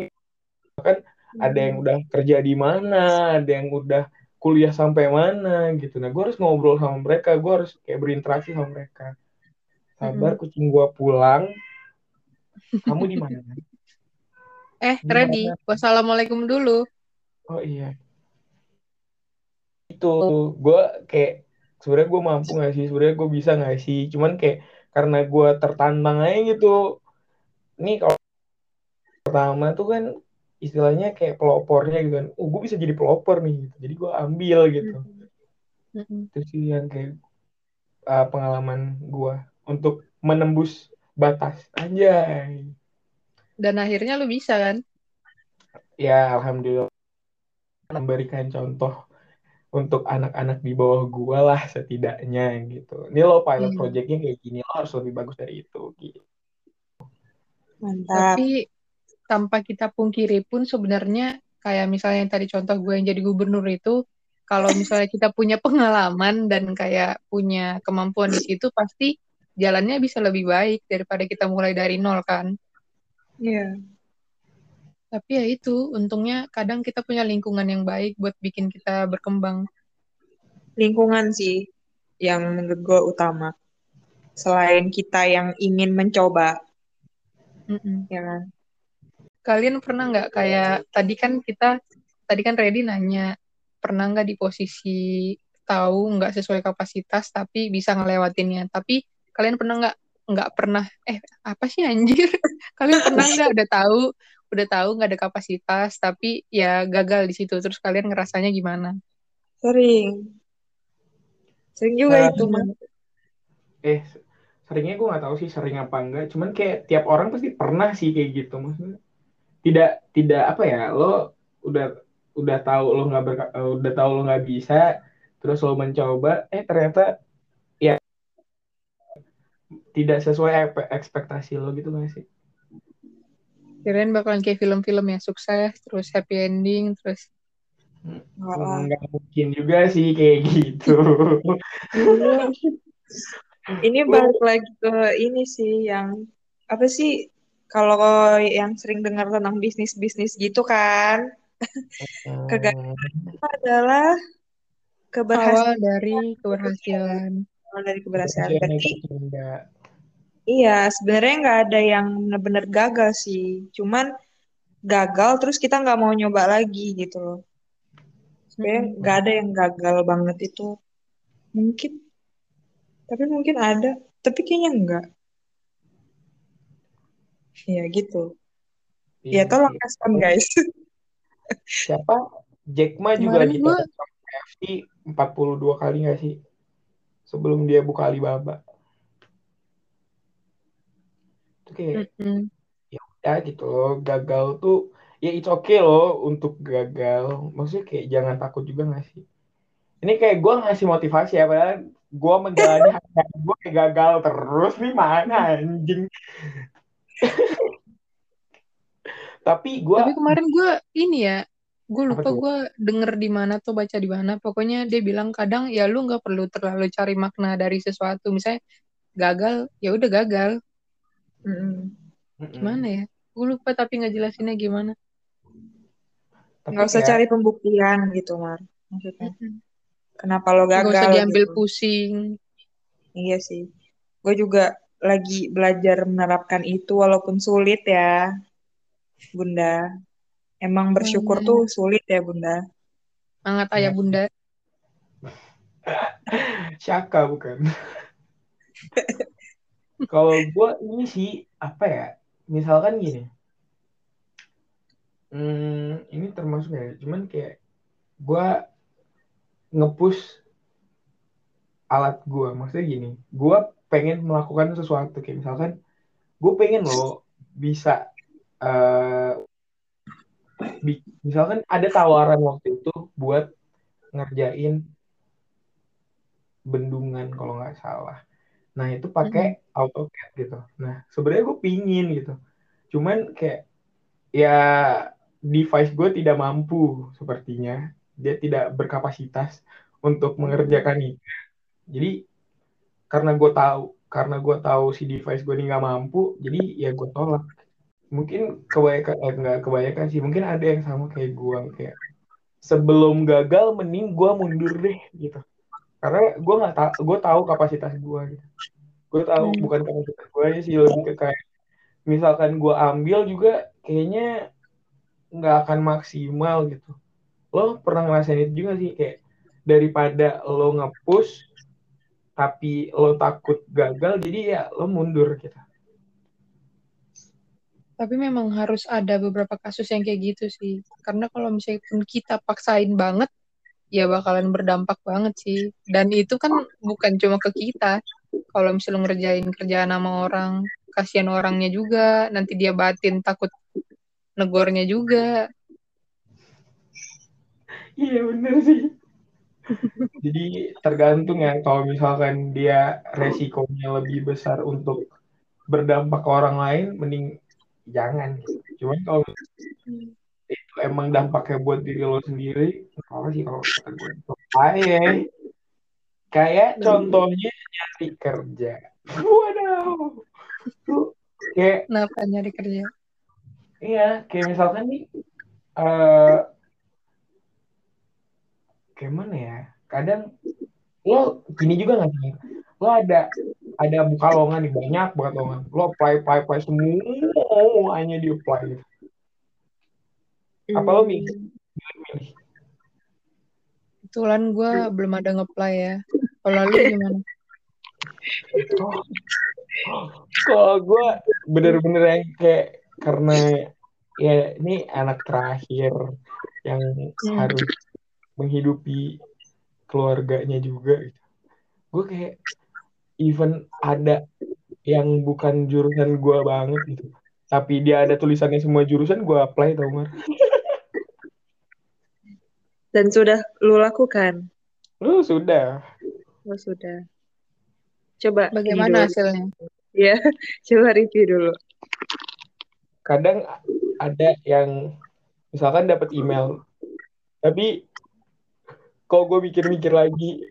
Kan ada yang udah kerja di mana ada yang udah kuliah sampai mana gitu. Nah gue harus ngobrol sama mereka. Gue harus kayak berinteraksi sama mereka. Sabar hmm. kucing gue pulang. Kamu di mana? Eh di mana? ready wassalamualaikum dulu. Oh iya. Itu gue kayak sebenarnya gue mampu gak sih? Sebenarnya gue bisa gak sih? Cuman kayak karena gue tertantang aja gitu. Nih kalau pertama tuh kan istilahnya kayak pelopornya gitu kan. Oh gue bisa jadi pelopor nih gitu. Jadi gue ambil gitu. Mm-hmm. itu sih yang kayak uh, pengalaman gue untuk menembus batas. Aja dan akhirnya lu bisa kan? Ya alhamdulillah. Memberikan contoh untuk anak-anak di bawah gue lah setidaknya gitu ini lo pilot hmm. projectnya kayak gini lo harus lebih bagus dari itu gitu mantap tapi tanpa kita pungkiri pun sebenarnya kayak misalnya yang tadi contoh gue yang jadi gubernur itu kalau misalnya kita punya pengalaman dan kayak punya kemampuan di situ pasti jalannya bisa lebih baik daripada kita mulai dari nol kan. Iya. Yeah. Tapi ya itu, untungnya kadang kita punya lingkungan yang baik buat bikin kita berkembang. Lingkungan sih yang menurut gue utama. Selain kita yang ingin mencoba. Mm -mm. Ya kan? kalian pernah nggak kayak tadi kan kita tadi kan Reddy nanya pernah nggak di posisi tahu nggak sesuai kapasitas tapi bisa ngelewatinnya tapi kalian pernah nggak nggak pernah eh apa sih anjir kalian pernah nggak udah tahu udah tahu nggak ada kapasitas tapi ya gagal di situ. Terus kalian ngerasanya gimana? Sering. Sering juga nah, itu mah eh seringnya gue nggak tahu sih sering apa enggak. Cuman kayak tiap orang pasti pernah sih kayak gitu maksudnya tidak tidak apa ya lo udah udah tahu lo nggak ber udah tahu lo nggak bisa terus lo mencoba eh ternyata ya tidak sesuai ekspektasi lo gitu gak sih kirain bakalan kayak film-film yang sukses terus happy ending terus hmm, nggak mungkin juga sih kayak gitu ini balik lagi ke ini sih yang apa sih kalau yang sering dengar tentang bisnis-bisnis gitu kan, hmm. kegagalan adalah keberhasilan. Awal dari keberhasilan. Awal dari keberhasilan. Berarti, iya, sebenarnya nggak ada yang benar-benar gagal sih. Cuman gagal terus kita nggak mau nyoba lagi gitu loh. Sebenarnya hmm. nggak ada yang gagal banget itu. Mungkin. Tapi mungkin ada. Tapi kayaknya enggak. Iya gitu. Iya, ya tolong respon guys. Siapa? Jack Ma juga di KFC 42 kali nggak sih? sebelum dia buka Alibaba itu kayak Mm-mm. ya gitu loh gagal tuh ya it's okay loh untuk gagal maksudnya kayak jangan takut juga gak sih ini kayak gue ngasih motivasi ya padahal gue menjalani hari gue kayak gagal terus nih mana anjing tapi gue Tapi kemarin gue ini ya, gue lupa gue denger di mana tuh baca di mana. Pokoknya dia bilang kadang ya lu nggak perlu terlalu cari makna dari sesuatu. Misalnya gagal, ya udah gagal. Mm-mm. Gimana ya? Gue lupa tapi nggak jelasinnya gimana. Tapi Nggak usah kayak- cari pembuktian gitu, Mar. Maksudnya, kenapa lo Gak gagal usah diambil gitu. pusing. Iya sih. Gue juga lagi belajar menerapkan itu walaupun sulit ya, Bunda. Emang bersyukur Hmm. tuh sulit ya, Bunda. Sangat Ya. ayah bunda. Syaka bukan. Kalau gue ini sih apa ya? Misalkan gini. Hmm, ini termasuk ya. Cuman kayak gue ngepush alat gue. Maksudnya gini. Gue pengen melakukan sesuatu kayak misalkan gue pengen loh bisa bi- misalkan ada tawaran waktu itu buat ngerjain bendungan kalau nggak salah. Nah itu pakai AutoCAD gitu. Nah sebenarnya gue pingin gitu. Cuman kayak ya device gue tidak mampu sepertinya. Dia tidak berkapasitas untuk mengerjakan itu. Jadi karena gue tahu, karena gue tahu si device gue ini nggak mampu, jadi ya gue tolak. Mungkin kebanyakan, eh, nggak kebanyakan sih. Mungkin ada yang sama kayak gue kayak sebelum gagal mending gue mundur deh gitu karena gue nggak tahu gue tahu kapasitas gue gitu gue tahu Hmm. bukan kapasitas gue aja sih lebih ke kayak misalkan gue ambil juga kayaknya nggak akan maksimal gitu lo pernah ngerasain itu juga sih kayak daripada lo nge-push tapi lo takut gagal jadi ya lo mundur gitu Tapi memang harus ada beberapa kasus yang kayak gitu sih. Karena kalau misalnya pun kita paksain banget, ya bakalan berdampak banget sih. Dan itu kan bukan cuma ke kita. Kalau misalnya ngerjain kerjaan sama orang, kasihan orangnya juga. Nanti dia batin takut negornya juga. iya bener sih jadi tergantung ya kalau misalkan dia resikonya lebih besar untuk berdampak ke orang lain mending jangan cuman kalau itu emang dampaknya buat diri lo sendiri. Apa sih kalau kata gue? Kayak kayak contohnya nyari kerja. Waduh. Tuh, kayak Kenapa nyari kerja? iya kayak misalkan nih eh kayak mana ya? Kadang lo gini juga nggak sih? Lo ada ada buka lowongan nih? Banyak banget lowongan lo apply apply apply semuanya di apply. gitu. Apa lo milih milih Kebetulan gue belum ada nge-apply ya. Kalau lu gimana? kalau gue bener-bener yang kayak karena ya ini anak terakhir yang Hmm. harus menghidupi keluarganya juga gitu. Gue kayak even ada yang bukan jurusan gue banget gitu. Tapi dia ada tulisannya semua jurusan gue apply tau Mar. Dan sudah lu lakukan? Lu sudah. Oh, sudah. Coba Bagaimana hasilnya? Ya, coba review dulu. Kadang ada yang misalkan dapat email. Tapi kok gue mikir-mikir lagi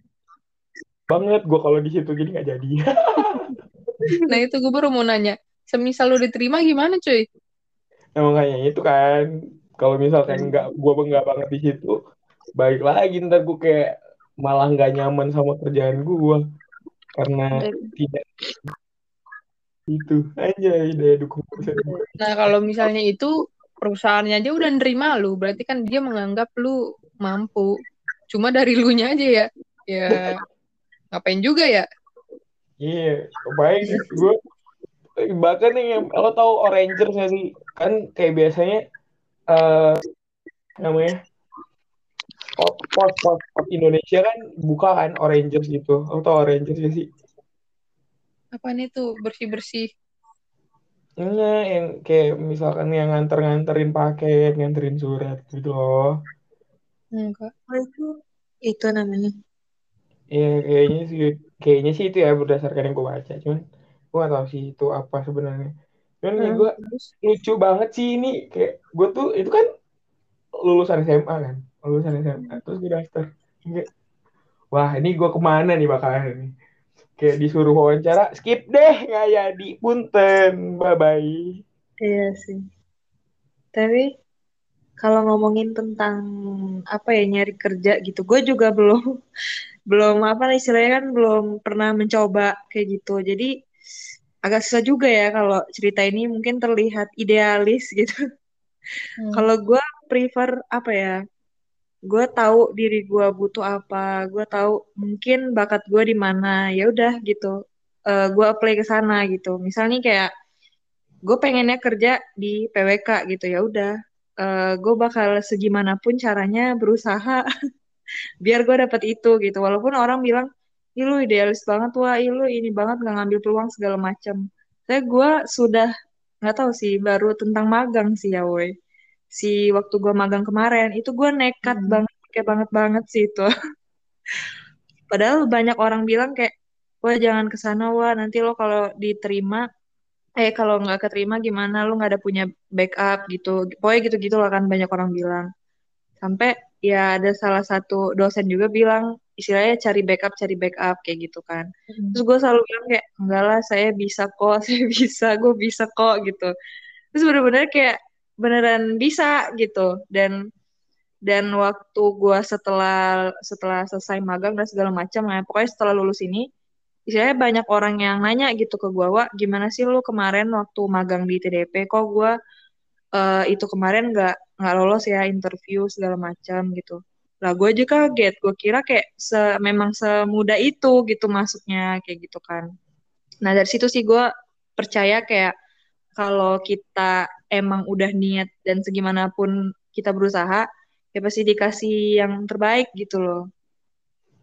banget gue kalau di situ gini nggak jadi. Nah itu gue baru mau nanya. Semisal lu diterima gimana cuy? Nah, makanya itu kan kalau misalkan nggak gue nggak banget di situ balik lagi ntar gue kayak malah nggak nyaman sama kerjaan gue karena tidak itu aja daya dukung. Nah kalau misalnya itu perusahaannya aja udah nerima lu, berarti kan dia menganggap lu mampu. Cuma dari lu nya aja ya, ya ngapain juga ya? Iya, baik gue bahkan nih lo tau Orangers nggak sih kan kayak biasanya eh namanya pos pos pos, Indonesia kan buka kan Oranges gitu atau Oranges ya sih apa nih tuh bersih bersih Enggak, yang kayak misalkan yang nganter-nganterin paket, nganterin surat gitu loh. enggak Oh, itu itu namanya. Ya kayaknya sih, kayaknya sih itu ya berdasarkan yang gue baca. Cuman gue gak tahu sih itu apa sebenarnya. Cuman Hmm, gue lucu banget sih ini. Kayak gue tuh, itu kan lulusan SMA kan. Lulusan SMA. Terus gue daftar. Kayak, wah ini gue ke mana nih bakalan nih. Kayak disuruh wawancara, skip deh nggak jadi. Punten, bye-bye. iya sih. Tapi kalau ngomongin tentang apa ya nyari kerja gitu, gue juga belum belum apa lah istilahnya kan belum pernah mencoba kayak gitu. Jadi agak susah juga ya kalau cerita ini mungkin terlihat idealis gitu. Hmm. Kalau gue prefer apa ya? Gue tahu diri gue butuh apa, gue tahu mungkin bakat gue di mana. Ya udah gitu. Eh gue apply ke sana gitu. Misalnya kayak gue pengennya kerja di PWK gitu ya udah. Eh gue bakal segimanapun caranya berusaha biar gue dapet itu gitu. Walaupun orang bilang, ih lu idealis banget wah, ih lu ini banget nggak ngambil peluang segala macam. Saya gue sudah nggak tahu sih baru tentang magang sih ya woi. Si waktu gue magang kemarin itu gue nekat Hmm. banget kayak banget banget sih itu. Padahal banyak orang bilang kayak, wah jangan ke sana wah nanti lo kalau diterima, eh kalau nggak keterima gimana lo nggak ada punya backup gitu. Pokoknya gitu-gitu lah kan banyak orang bilang. Sampai ya ada salah satu dosen juga bilang istilahnya cari backup, cari backup kayak gitu kan. Hmm. Terus gue selalu bilang kayak enggak lah saya bisa kok, saya bisa, gue bisa kok gitu. Terus bener-bener kayak beneran bisa gitu dan dan waktu gue setelah setelah selesai magang dan segala macam ya pokoknya setelah lulus ini istilahnya banyak orang yang nanya gitu ke gue wah gimana sih lu kemarin waktu magang di TDP kok gue eh, itu kemarin nggak nggak lolos ya interview segala macam gitu lah gue aja kaget. Gue kira kayak se memang semudah itu gitu masuknya kayak gitu kan. Nah dari situ sih gue percaya kayak kalau kita emang udah niat dan segimanapun kita berusaha ya pasti dikasih yang terbaik gitu loh.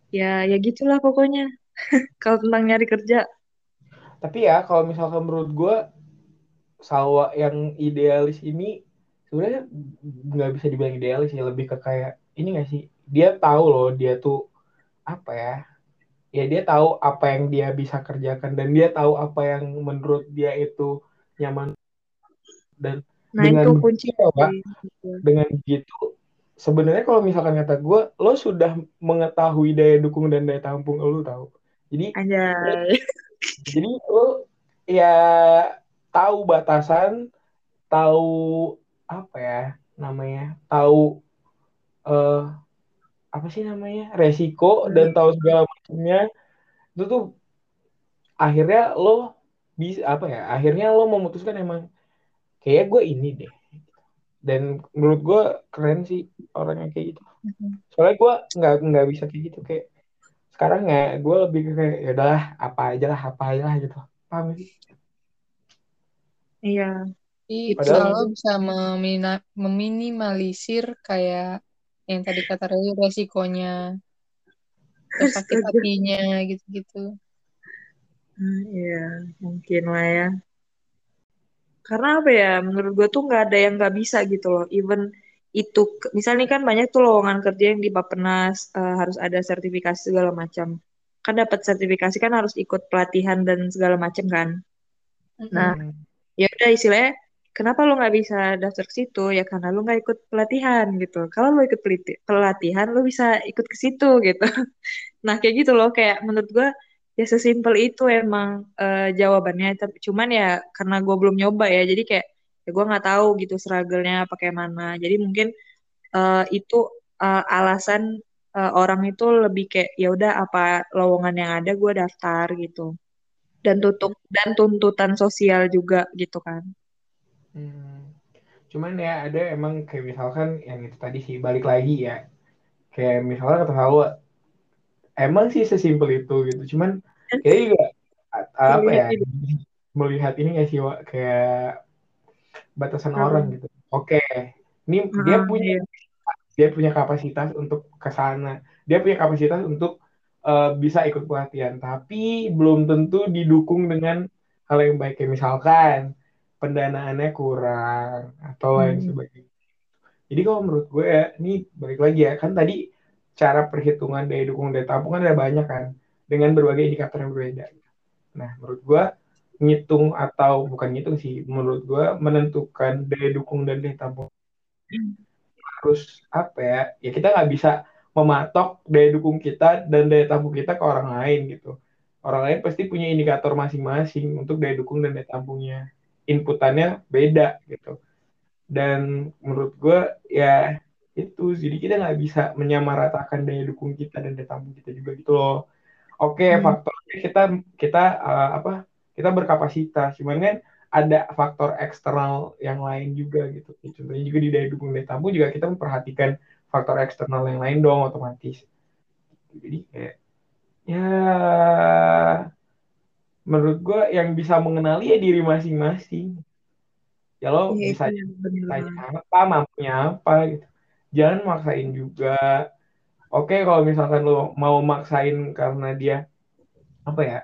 Ya ya gitulah pokoknya. Kalau tentang nyari kerja. Tapi ya kalau misalkan menurut gue Salwa yang idealis ini sebenarnya nggak bisa dibilang idealis ya lebih ke kayak ini nggak sih? Dia tahu loh dia tuh apa ya? Ya dia tahu apa yang dia bisa kerjakan dan dia tahu apa yang menurut dia itu nyaman. Dan nah dengan itu kunci sih. dengan begitu sebenarnya kalau misalkan kata gue lo sudah mengetahui daya dukung dan daya tampung lo tahu. Jadi Anjay. jadi lo ya tahu batasan tahu apa ya namanya tahu eh apa sih namanya resiko dan tahu segala macamnya. Itu tuh akhirnya lo bisa apa ya akhirnya lo memutuskan emang kayak gue ini deh. Dan menurut gue keren sih orangnya kayak gitu. Hmm. soalnya gue nggak nggak bisa kayak gitu kayak sekarang ya gue lebih ke kayak ya udahlah apa aja lah apa aja lah gitu. Paham sih? Iya. Jadi Padahal- kalau bisa memina- meminimalisir kayak yang tadi kata Ray, resikonya, terus sakit hatinya gitu-gitu. Hmm, iya mungkin lah ya. Karena apa ya menurut gue tuh nggak ada yang nggak bisa gitu loh. Even itu misalnya kan banyak tuh lowongan kerja yang di Bappenas eh, harus ada sertifikasi segala macam. Kan dapat sertifikasi kan harus ikut pelatihan dan segala macam kan. Nah, Hmm. ya udah istilahnya kenapa lo nggak bisa daftar ke situ? Ya karena lo nggak ikut pelatihan gitu. Kalau lo ikut pelatihan lo bisa ikut ke situ gitu. Nah kayak gitu loh. Kayak menurut gue ya sesimpel itu emang eh, jawabannya. Tapi cuman ya karena gue belum nyoba ya jadi kayak ya gue nggak tahu gitu struggle-nya pakai mana. Jadi mungkin eh, itu eh, alasan eh, orang itu lebih kayak ya udah apa lowongan yang ada gue daftar gitu. Dan tutup dan tuntutan sosial juga gitu kan Hmm. Cuman ya ada emang kayak misalkan yang itu tadi sih balik lagi ya. Kayak misalnya kata Hawa, emang sih sesimpel itu gitu. Cuman kayak juga apa ya melihat ini nggak sih Wak? kayak batasan Hmm. orang gitu. Oke, ini dia Hmm, punya iya. dia punya kapasitas untuk ke sana dia punya kapasitas untuk uh, bisa ikut pelatihan tapi belum tentu didukung dengan hal yang baik kayak misalkan pendanaannya kurang atau lain Hmm. sebagainya. Jadi kalau menurut gue ya ini balik lagi ya kan tadi cara perhitungan daya dukung daya tampung kan ada banyak kan dengan berbagai indikator yang berbeda. Nah menurut gue ngitung atau bukan ngitung sih menurut gue menentukan daya dukung dan daya tampung. Harus apa ya ya kita nggak bisa mematok daya dukung kita dan daya tampung kita ke orang lain gitu. Orang lain pasti punya indikator masing-masing untuk daya dukung dan daya tampungnya inputannya beda gitu. Dan menurut gue ya itu. Jadi kita nggak bisa menyamaratakan daya dukung kita dan daya tampung kita juga gitu loh. Oke Hmm. faktornya kita kita uh, apa kita berkapasitas. Cuman kan ada faktor eksternal yang lain juga gitu. Contohnya juga di daya dukung daya tampung juga kita memperhatikan faktor eksternal yang lain dong otomatis. Jadi kayak ya menurut gue yang bisa mengenali ya diri masing-masing. Ya lo Iya, bisa tanya apa mampunya apa gitu. Jangan maksain juga. Oke kalau misalkan lo mau maksain karena dia apa ya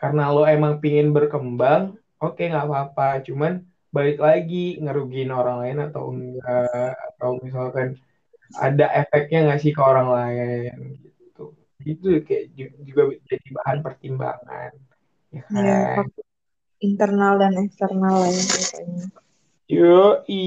karena lo emang pingin berkembang oke nggak apa-apa. Cuman balik lagi ngerugiin orang lain atau enggak? Atau misalkan ada efeknya nggak sih ke orang lain? Gitu. Itu kayak ju- juga jadi bahan pertimbangan ya kan faktor internal dan eksternal lah ya yo i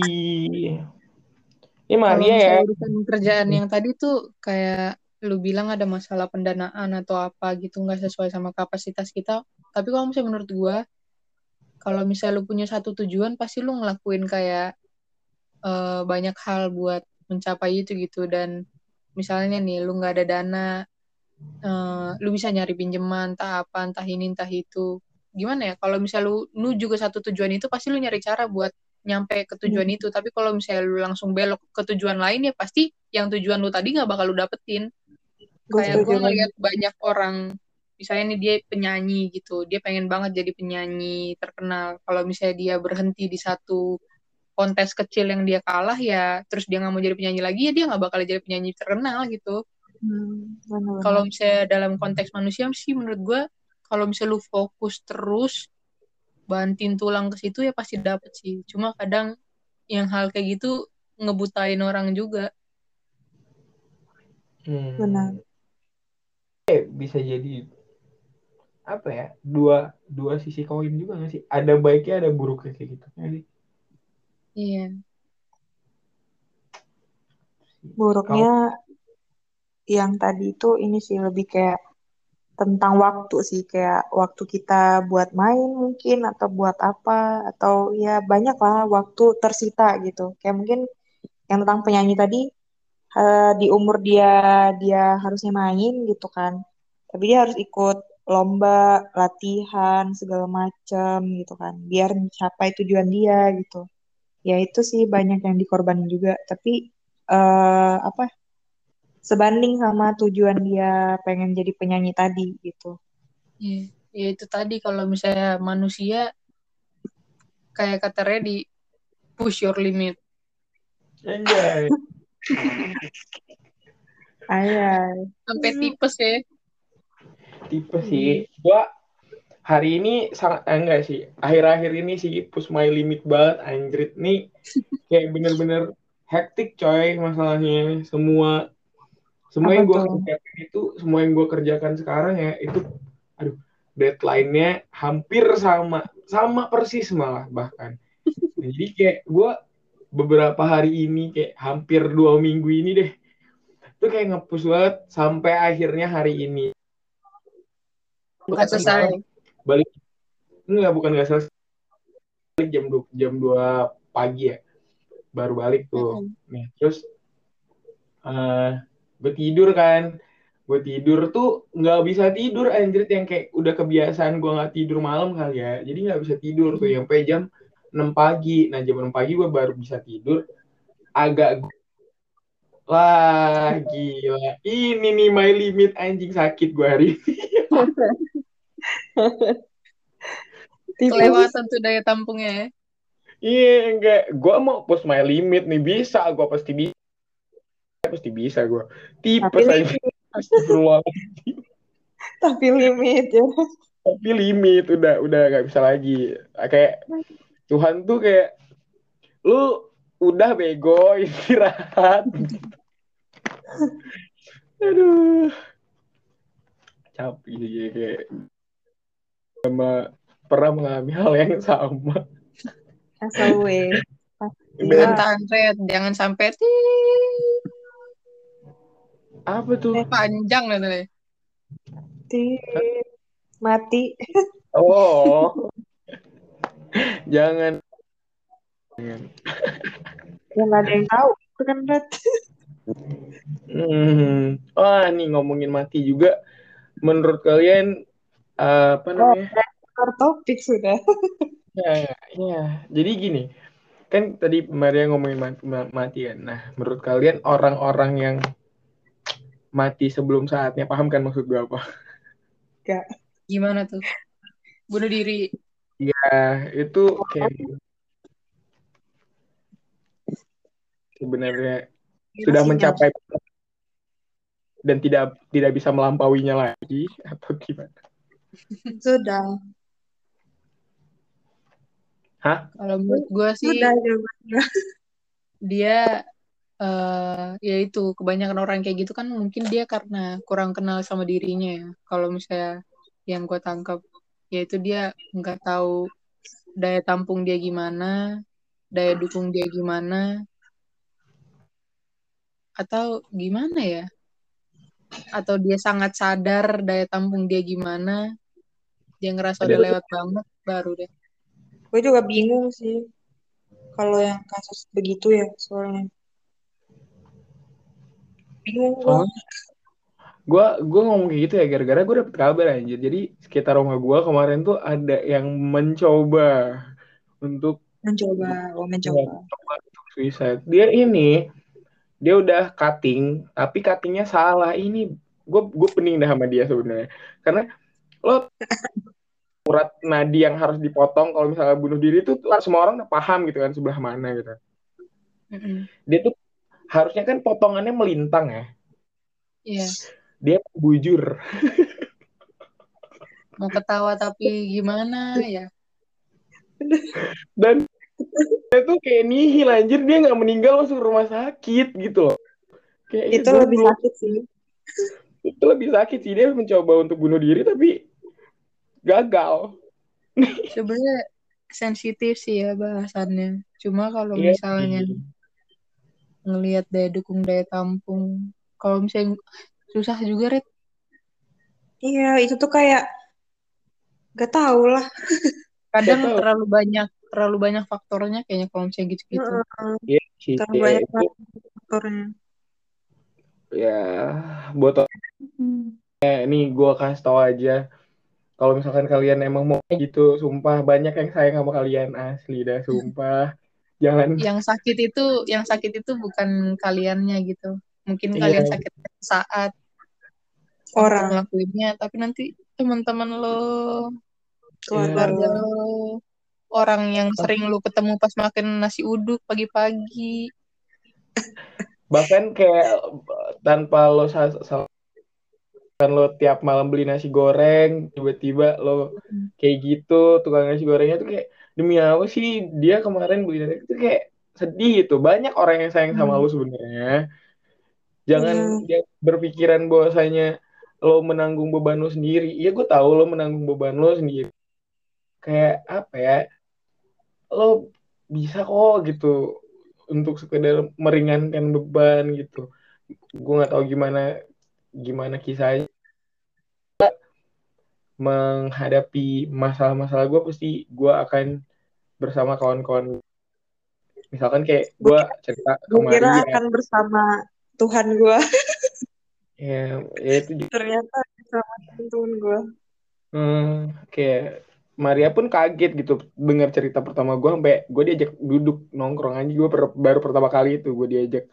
ini Maria ya? misalnya urusan kerjaan yang tadi tuh kayak lu bilang ada masalah pendanaan atau apa gitu nggak sesuai sama kapasitas kita. Tapi kalau misalnya menurut gua, kalau misalnya lu punya satu tujuan pasti lu ngelakuin kayak eh, banyak hal buat mencapai itu gitu. Dan misalnya nih lu nggak ada dana, eh, lu bisa nyari pinjaman entah apa entah ini entah itu. Gimana ya? Kalau misalnya lu nuju ke satu tujuan itu pasti lu nyari cara buat nyampe ke tujuan Hmm. itu. Tapi kalau misalnya lu langsung belok ke tujuan lain ya pasti yang tujuan lu tadi nggak bakal lu dapetin. Gue Kayak gue ngeliat banyak orang, misalnya nih dia penyanyi gitu, dia pengen banget jadi penyanyi terkenal. Kalau misalnya dia berhenti di satu kontes kecil yang dia kalah ya, terus dia nggak mau jadi penyanyi lagi ya dia nggak bakal jadi penyanyi terkenal gitu. Hmm. Kalau misalnya dalam konteks manusia sih menurut gue, kalau misalnya lu fokus terus banting tulang ke situ ya pasti dapet sih. Cuma kadang yang hal kayak gitu ngebutain orang juga. Hmm. Benar. Eh, bisa jadi apa ya dua dua sisi koin juga nggak sih ada baiknya ada buruknya kayak gitu nggak sih Iya. Buruknya yang tadi itu ini sih lebih kayak tentang waktu sih kayak waktu kita buat main mungkin atau buat apa atau ya banyak lah waktu tersita gitu. Kayak mungkin yang tentang penyanyi tadi eh, di umur dia dia harusnya main gitu kan. Tapi dia harus ikut lomba latihan segala macam gitu kan. Biar mencapai tujuan dia gitu. Ya itu sih banyak yang dikorbanin juga. Tapi eh, apa sebanding sama tujuan dia pengen jadi penyanyi tadi gitu Iya. Ya itu tadi kalau misalnya manusia kayak kata Reddy, push your limit. Anjay. ayah Sampai tipes ya. tipe sih gua hari ini sangat eh, enggak sih akhir-akhir ini sih push my limit banget anjrit nih kayak bener-bener hektik coy masalahnya semua semua apa yang gue kerjakan itu semua yang gue kerjakan sekarang ya itu aduh deadline-nya hampir sama sama persis malah bahkan. Jadi kayak gue beberapa hari ini kayak hampir dua minggu ini deh itu kayak ngepush banget sampai akhirnya hari ini. Tadi selesai. balik. Enggak bukan nggak selesai. Balik jam 2 jam 2 pagi ya baru balik tuh. Nih terus eh gue tidur kan. Gue tidur tuh nggak bisa tidur anjir. Yang kayak udah kebiasaan gue nggak tidur malam kali ya. Jadi nggak bisa tidur tuh. Sampai jam 6 pagi. Nah jam 6 pagi gue baru bisa tidur. Agak lah gila. Ini nih my limit anjing. Sakit gue hari ini. Kelewatan tuh daya tampungnya ya. iya enggak. Gue mau push my limit nih. Bisa gue pasti bisa pasti bisa gue tipes Tapi aja limit, Astagfirullahaladzim. tapi limit ya. tapi limit udah udah nggak bisa lagi kayak Tuhan tuh kayak lu udah bego istirahat aduh capek sih kayak sama pernah mengalami hal yang sama Asal we. Jangan Iya. Red. Jangan sampai tit. Apa tuh panjang gitu deh. Tit. Mati. oh jangan jangan Yang nggak ada yang tahu. Itu kan Red. Hmm. Wah, nih ngomongin mati juga. Menurut kalian eh, apa namanya? Keluar topik sudah. Ya, ya. Jadi gini, kan tadi Maria ngomongin mati, mati kan. Nah, menurut kalian orang-orang yang mati sebelum saatnya paham kan maksud gue apa? Gak. Gimana tuh? Bunuh diri. Ya, itu kayak sebenarnya sudah mencapai dan tidak tidak bisa melampauinya lagi atau gimana? Sudah. Hah? Kalau menurut gue sih Sudah jawabannya. dia eh ya itu kebanyakan orang kayak gitu kan mungkin dia karena kurang kenal sama dirinya ya. Kalau misalnya yang gue tangkap yaitu dia nggak tahu daya tampung dia gimana, daya dukung dia gimana, atau gimana ya? Atau dia sangat sadar daya tampung dia gimana, dia ngerasa udah lewat banget, baru deh. Gue juga bingung sih. Kalau yang kasus begitu ya soalnya. Bingung gue. Gue gue ngomong kayak gitu ya gara-gara gue dapet kabar anjir jadi sekitar rumah gue kemarin tuh ada yang mencoba untuk Mencoba. Oh, mencoba. suicide dia ini dia udah cutting tapi cuttingnya salah ini gue gue pening dah sama dia sebenarnya karena lo urat nadi yang harus dipotong kalau misalnya bunuh diri itu semua orang udah paham gitu kan sebelah mana gitu Mm-mm. dia tuh harusnya kan potongannya melintang ya Iya, dia bujur mau ketawa tapi gimana ya? dan dia tuh kayak nihil anjir dia nggak meninggal masuk rumah sakit gitu loh kayak Itu ya, lebih sakit sih. itu lebih sakit sih dia mencoba untuk bunuh diri tapi gagal Sebenarnya sensitif sih ya bahasannya. Cuma kalau Iya misalnya. Ngelihat daya dukung daya tampung, kalau misalnya susah juga Red. Iya, itu tuh kayak gak tau lah. Kadang Gak tahu. terlalu banyak terlalu banyak faktornya kayaknya kalau misalnya gitu-gitu. Iya sih Terlalu ya, banyak faktornya. ya buat ini gue kasih tau aja kalau misalkan kalian emang mau gitu sumpah banyak yang sayang sama kalian asli dah sumpah jangan Yang sakit itu yang sakit itu bukan kaliannya gitu. Mungkin Iya. kalian sakit saat Orang. ngelakuinnya, tapi nanti teman-teman lo, Keluarga keluarga lo. lo, orang yang sering lu ketemu pas makan nasi uduk pagi-pagi. bahkan kayak tanpa lo kan lo tiap malam beli nasi goreng tiba-tiba lo kayak gitu tukang nasi gorengnya tuh kayak demi apa sih dia kemarin beli nasi itu kayak sedih gitu. Banyak orang yang sayang sama Hmm. lo sebenarnya. Jangan Iya. jangan berpikiran bahwasanya lo menanggung beban lo sendiri. Iya gue tahu lo menanggung beban lo sendiri. Kayak apa ya? Lo bisa kok gitu untuk sekedar meringankan beban gitu. Gue nggak tahu gimana gimana kisahnya menghadapi masalah-masalah gue pasti gue akan bersama kawan-kawan misalkan kayak gue cerita ke Gue kira Maria akan bersama Tuhan gue. ya, ya itu juga. Ternyata bersama Tuhan gue. Hmm, kayak Maria pun kaget gitu dengar cerita pertama gue sampai gue diajak duduk nongkrong aja gue baru pertama kali itu gue diajak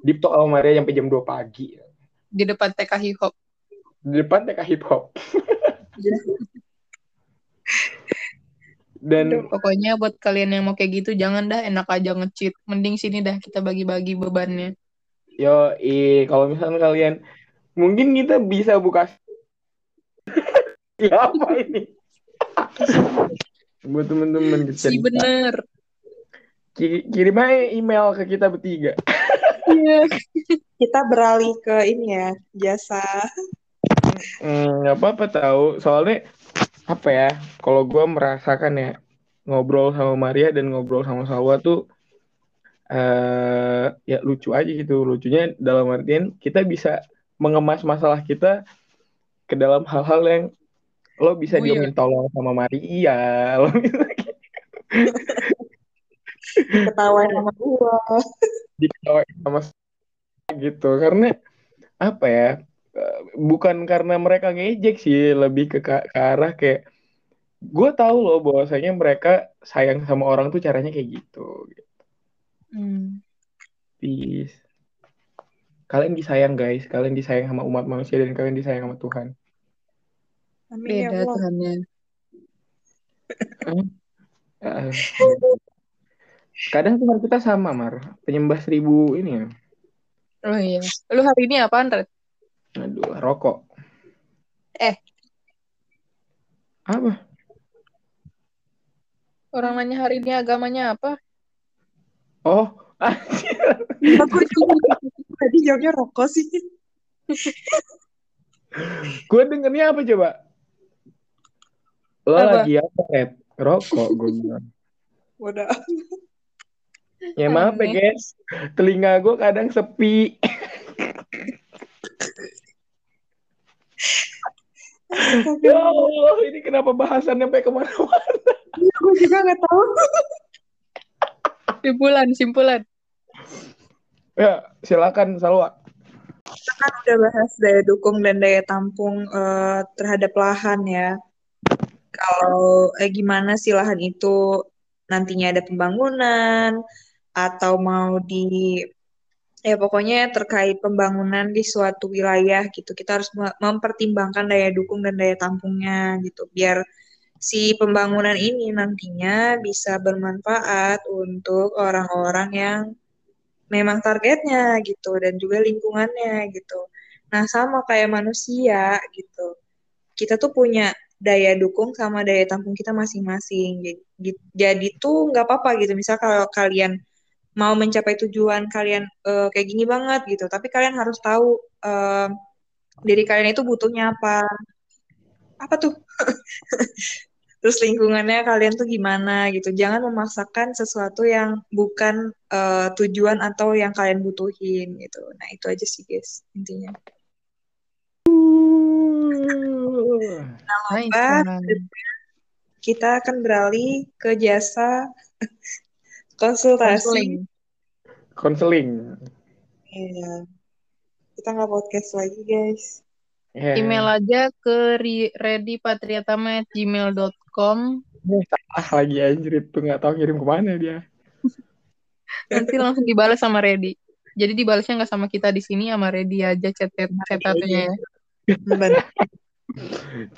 deep talk sama Maria sampai jam 2 pagi di depan TK hip hop. di depan TK hip hop dan Pokoknya buat kalian yang mau kayak gitu jangan dah enak aja nge-cheat. Mending sini dah kita bagi-bagi bebannya. Yo, kalau misalnya kalian mungkin kita bisa buka siapa ini? Buat teman-teman Si bener. Ki- kirim aja email ke kita bertiga. Iya. Kita beralih ke ini ya, jasa. Hmm, nggak apa-apa tahu. Soalnya apa ya? Kalau gue merasakan ya ngobrol sama Maria dan ngobrol sama Salwa tuh eh ya lucu aja gitu. Lucunya dalam artian kita bisa mengemas masalah kita ke dalam hal-hal yang lo bisa Oh, iya. diemin tolong sama Maria, lo bisa Ketawain sama gua. diketawain sama gitu. Karena apa ya? Bukan karena mereka ngejek sih, lebih ke, ke arah kayak gue tahu loh bahwasanya mereka sayang sama orang tuh caranya kayak gitu. Hmm. Peace. Kalian disayang guys, kalian disayang sama umat manusia dan kalian disayang sama Tuhan. Amin ya Beda Allah. Tuhannya. Eh, Kadang Tuhan kita sama, Mar. Penyembah seribu ini ya. Oh iya. Lu hari ini apaan, Red? Aduh, rokok. Eh. Apa? Orang nanya hari ini agamanya apa? Oh, Aku juga tadi jawabnya rokok sih. gue dengernya apa coba? Lo Apa? lagi apa, Red? Rokok, gue bilang. Udah. Ya maaf ya, guys. Telinga gue kadang sepi. Ya Allah, ini kenapa bahasannya sampai ke mana-mana? Aku juga nggak tahu. Simpulan, simpulan. Ya, silakan Salwa. Kan udah bahas daya dukung dan daya tampung eh, terhadap lahan ya. Kalau eh, gimana sih lahan itu nantinya ada pembangunan atau mau di ya pokoknya terkait pembangunan di suatu wilayah gitu. Kita harus me- mempertimbangkan daya dukung dan daya tampungnya gitu biar si pembangunan ini nantinya bisa bermanfaat untuk orang-orang yang memang targetnya gitu dan juga lingkungannya gitu. Nah, sama kayak manusia gitu. Kita tuh punya daya dukung sama daya tampung kita masing-masing. Jadi, jadi tuh nggak apa-apa gitu. Misal kalau kalian mau mencapai tujuan kalian eh, kayak gini banget gitu, tapi kalian harus tahu eh, diri kalian itu butuhnya apa. Apa tuh? Terus lingkungannya kalian tuh gimana gitu. Jangan memaksakan sesuatu yang bukan eh, tujuan atau yang kalian butuhin gitu. Nah, itu aja sih guys intinya. One. Kita akan beralih ke jasa konsultasi. Konseling. Konseling. Iya. Kita nggak podcast lagi guys. Ya. Email aja ke ri- readypatriatama@gmail.com. Ah, lagi anjir itu nggak tahu kirim ke mana dia. Nanti langsung dibalas sama Ready. Jadi dibalasnya nggak sama kita di sini sama Ready aja chat chat chatnya ya. Bener.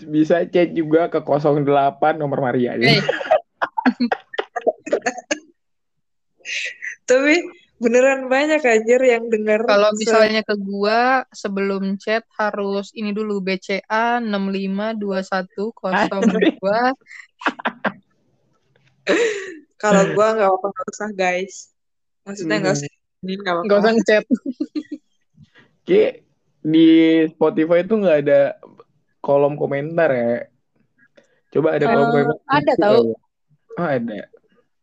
Bisa chat juga ke 08 nomor Maria ya. Tapi beneran banyak anjir yang denger. kalau misalnya ke gua sebelum chat harus ini dulu BCA 652102. Kalau gua nggak apa-apa nggak usah guys. Maksudnya nggak Hmm. usah ini nggak usah ngechat. Ki, di Spotify itu nggak ada kolom komentar ya. Coba ada kolom Eh, komentar. ada tahu. Oh, ada.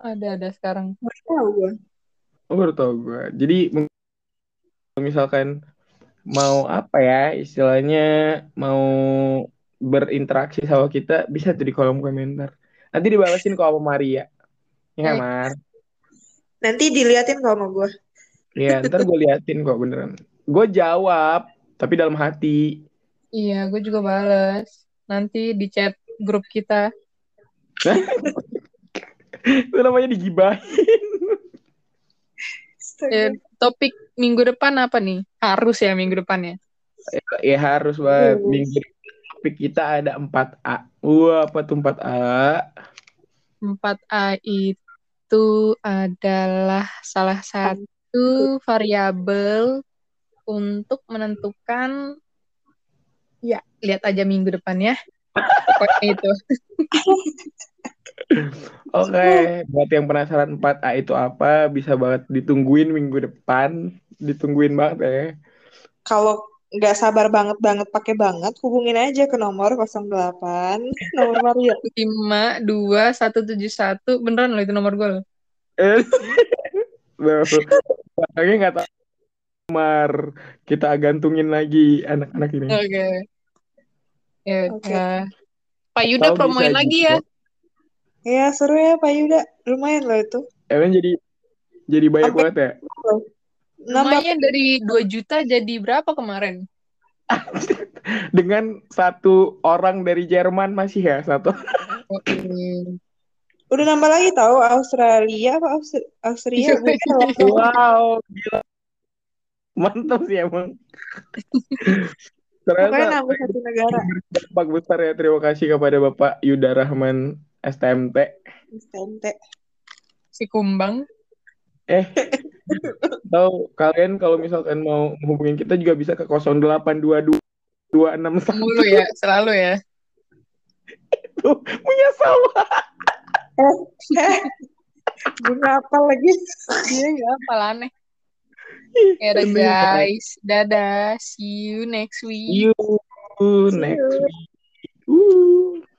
Ada ada sekarang. Nggak tahu gua. Oh, baru tau gue. Jadi misalkan mau apa ya istilahnya mau berinteraksi sama kita bisa tuh di kolom komentar. Nanti dibalasin kok sama Maria. Ya, Eh. Mar. Nanti diliatin kok sama gua. Iya, ntar gue liatin kok beneran. Gue jawab, tapi dalam hati. Iya, gue juga balas. Nanti di chat grup kita. Itu namanya digibahin. Eh, topik minggu depan apa nih? Harus ya minggu depannya. Ya harus banget. Harus. Minggu depan topik kita ada 4A. Wah, apa tuh 4A? 4A itu adalah salah satu variabel untuk menentukan ya lihat aja minggu depan ya. Pokoknya itu. Oke, buat yang penasaran 4A itu apa, bisa banget ditungguin minggu depan. Ditungguin banget ya. Kalau nggak sabar banget banget pakai banget, hubungin aja ke nomor 08 nomor Maria. 5 2 171 beneran loh itu nomor gue loh. Eh, Lagi nggak tahu nomor. Kita gantungin lagi anak-anak ini. Oke. Ya Oke. udah. Pak Yuda promoin lagi gitu. ya. Ya seru ya Pak Yuda, lumayan loh itu. Emang jadi jadi banyak Sampai- banget ya. Nambah Lumayan dari 2 juta jadi berapa kemarin? Dengan satu orang dari Jerman masih ya satu. Udah nambah lagi tahu Australia apa Aus- Austria. Wow, gila. Mantap sih emang. Pokoknya Ternyata nambah satu negara. dampak besar ya. Terima kasih kepada Bapak Yuda Rahman STMT. STMT. Si Kumbang. Eh, tahu kalian kalau misalkan mau hubungin kita juga bisa ke 0822 261 Mulu ya, selalu ya. menyesal. Eh, bunga apa lagi? Dia nggak apa aneh. Ya udah guys, dadah. See you next week. See you next week. Uh.